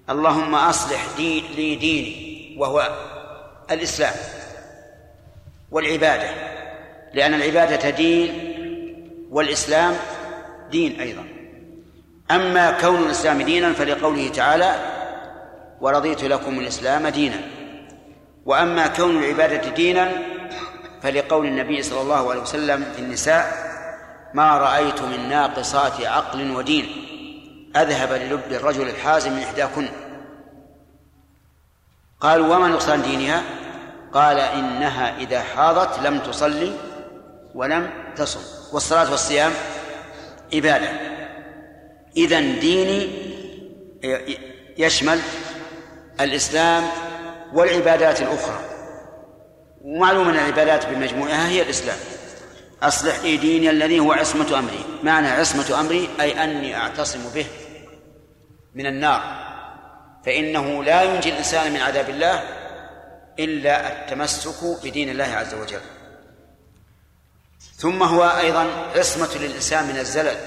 اللهم أصلح دي لي ديني وهو الإسلام والعبادة لأن العبادة دين والإسلام دين أيضا. أما كون الإسلام دينا فلقوله تعالى ورضيت لكم الإسلام دينا. وأما كون العبادة دينا فلقول النبي صلى الله عليه وسلم في النساء ما رأيت من ناقصات عقل ودين. أذهب للب الرجل الحازم من إحداكن. قالوا وما نقصان دينها؟ قال إنها إذا حاضت لم تصلي ولم تصم. والصلاة والصيام عبادة. إذا ديني يشمل الإسلام والعبادات الأخرى. ومعلوم أن العبادات بمجموعها هي الإسلام. أصلح لي ديني الذي هو عصمة أمري. معنى عصمة أمري أي أني أعتصم به من النار. فإنه لا ينجي الإنسان من عذاب الله إلا التمسك بدين الله عز وجل. ثم هو أيضا عصمة للإنسان من الزلل.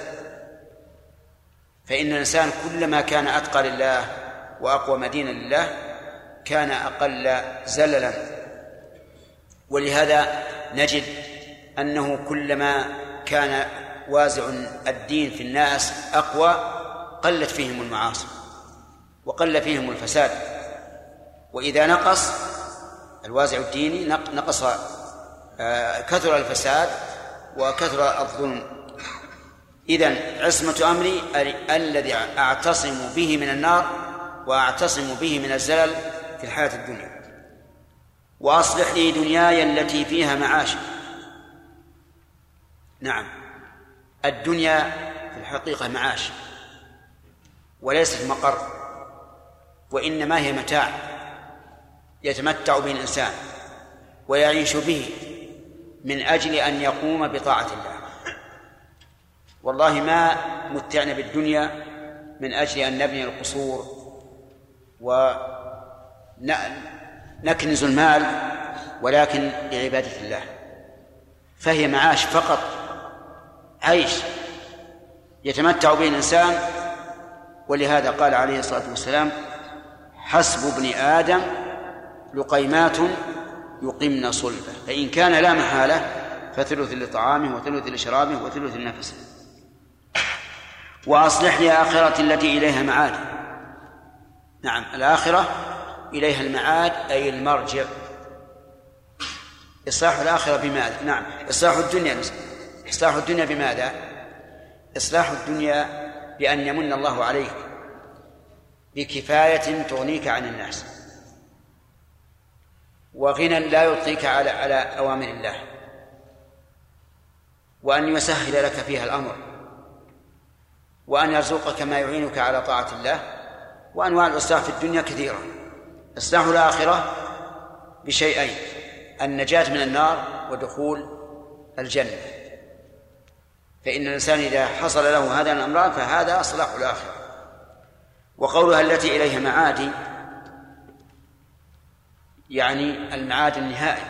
فإن الإنسان كلما كان أتقى لله وأقوى مدينة لله كان أقل زللا. ولهذا نجد أنه كلما كان وازع الدين في الناس أقوى قلت فيهم المعاصي وقل فيهم الفساد. وإذا نقص الوازع الديني نقص آه، كثر الفساد وكثر الظلم. إذن عصمة أمري الذي أعتصم به من النار وأعتصم به من الزلل في الحياة الدنيا. وأصلح لي دنياي التي فيها معاشي. نعم. الدنيا في الحقيقة معاش وليست مقر. وإنما هي متاع. يتمتع به الإنسان ويعيش به. من أجل أن يقوم بطاعة الله. والله ما متعنا بالدنيا من أجل أن نبني القصور ونكنز المال ولكن لعبادة الله. فهي معاش فقط. عيش. يتمتع به الإنسان. ولهذا قال عليه الصلاة والسلام حسب ابن آدم لقيمات يقمن صلبه. فإن كان لا محالة فثلث لطعامه وثلث لشرابه وثلث لنفسه. وأصلح لي التي إليها معاد نعم الآخرة إليها المعاد أي المرجع. إصلاح الآخرة بماذا؟ نعم إصلاح الدنيا إصلاح الدنيا بماذا؟ إصلاح الدنيا بأن يمن الله عليك بكفاية تغنيك عن الناس. وغنى لا يلقيك على على أوامر الله. وأن يسهل لك فيها الأمر. وأن يرزقك ما يعينك على طاعة الله. وأنواع الإصلاح في الدنيا كثيرة. إصلاح الآخرة بشيئين النجاة من النار ودخول الجنة. فإن الإنسان إذا حصل له هذا الأمران فهذا إصلاح الآخرة. وقولها التي إليها معادي يعني المعاد النهائي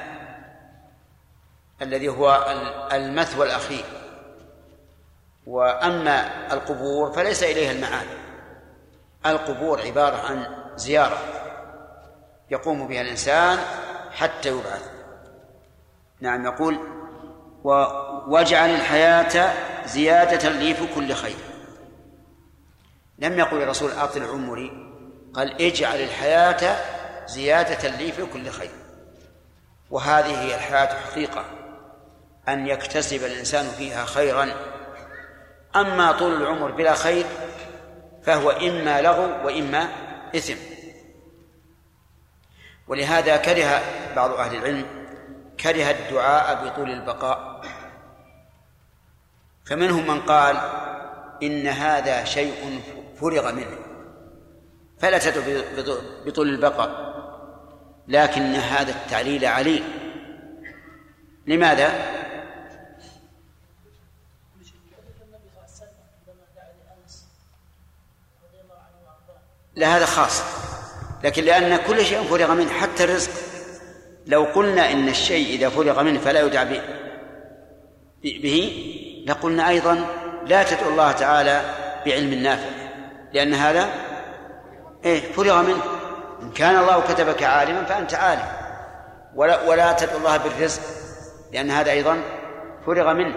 الذي هو المثوى الأخير. وأما القبور فليس إليها المعاد. القبور عبارة عن زيارة يقوم بها الإنسان حتى يبعث. نعم يقول واجعل الحياة زيادة لي في كل خير. لم يقل الرسول أطل عمري قال اجعل الحياة زيادة لي في كل خير. وهذه هي الحياة حقيقة أن يكتسب الإنسان فيها خيرا. أما طول العمر بلا خير فهو إما لغو وإما إثم ولهذا كره بعض أهل العلم كره الدعاء بطول البقاء. فمنهم من قال إن هذا شيء فرغ منه. فلا تدعو بطول البقاء لكن هذا التعليل عليل. لماذا؟ لا هذا خاص. لكن لأن كل شيء فرغ منه حتى الرزق. لو قلنا إن الشيء إذا فرغ منه فلا يدعى به لقلنا أيضا لا تدعو الله تعالى بعلم نافع. لأن هذا إيه فرغ منه. إن كان الله كتبك عالما فأنت عالم. ولا ولا تدعو الله بالرزق لأن هذا أيضا فرغ منه.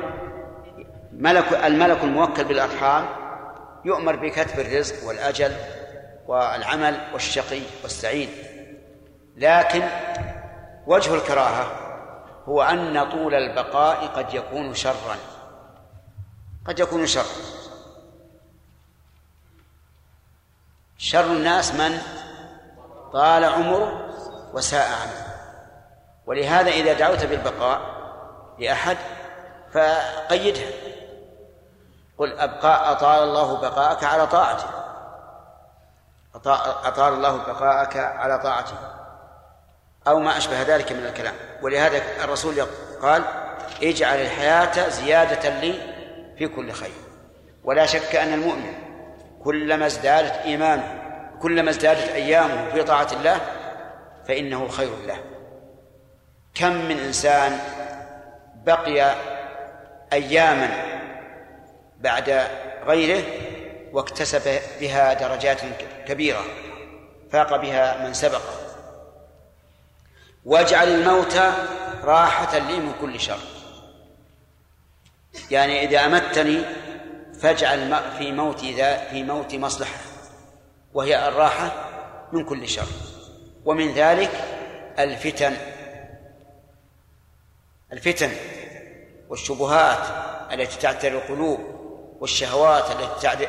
ملك الملك الموكل بالأرحام يؤمر بكتب الرزق والأجل. والعمل والشقي والسعيد. لكن وجه الكراهة هو أن طول البقاء قد يكون شرا. قد يكون شرا شر الناس من طال عمره وساء عمله. ولهذا إذا دعوت بالبقاء لأحد فقيدها قل أبقاء أطال الله بقاءك على طاعته. أطال الله بقاءك على طاعته. أو ما أشبه ذلك من الكلام. ولهذا الرسول قال اجعل الحياة زيادة لي في كل خير. ولا شك أن المؤمن كلما ازدادت إيمانه كلما ازدادت أيامه في طاعة الله فإنه خير له. كم من إنسان بقي أياما بعد غيره واكتسب بها درجات كبيرة فاق بها من سبقه واجعل الموت راحة لي من كل شر. يعني إذا أمتني فاجعل في موتي ذا في موتي مصلحة وهي الراحة من كل شر. ومن ذلك الفتن. الفتن والشبهات التي تعتري القلوب. والشهوات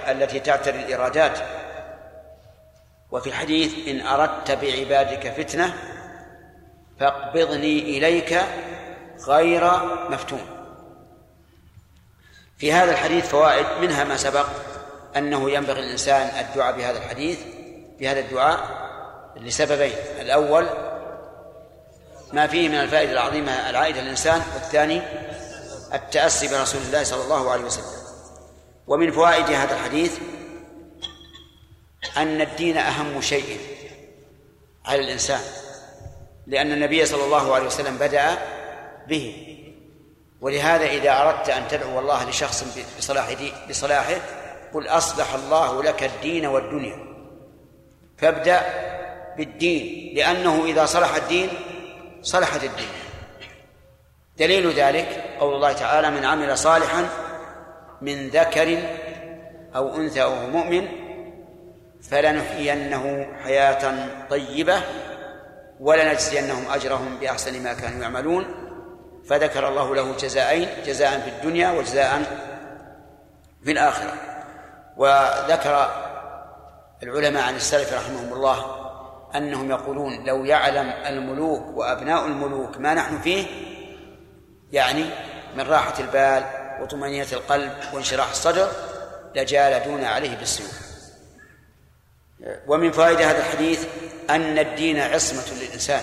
التي تعتري الإرادات وفي الحديث إن أردت بعبادك فتنة فاقبضني إليك غير مفتون. في هذا الحديث فوائد منها ما سبق أنه ينبغي الإنسان الدعاء بهذا الحديث بهذا الدعاء لسببين. الأول ما فيه من الفائدة العظيمة العائدة للإنسان والثاني التأسي برسول الله صلى الله عليه وسلم. ومن فوائد هذا الحديث أن الدين أهم شيء على الإنسان لأن النبي صلى الله عليه وسلم بدأ به. ولهذا إذا أردت أن تدعو الله لشخص بصلاح بصلاحه قل أصلح الله لك الدين والدنيا. فابدأ بالدين لأنه إذا صلح الدين صلحت الدنيا. دليل ذلك قول الله تعالى من عمل صالحا من ذكر أو أنثى أو مؤمن فلنحيينه حياة طيبة ولنجزينهم أجرهم بأحسن ما كانوا يعملون. فذكر الله له جزاءين جزاء في الدنيا وجزاء في الآخرة. وذكر العلماء عن السلف رحمهم الله أنهم يقولون لو يعلم الملوك وأبناء الملوك ما نحن فيه يعني من راحة البال وطمأنينة القلب وانشراح الصدر لجالدون عليه بالسيوف. ومن فوائد هذا الحديث أن الدين عصمة للإنسان.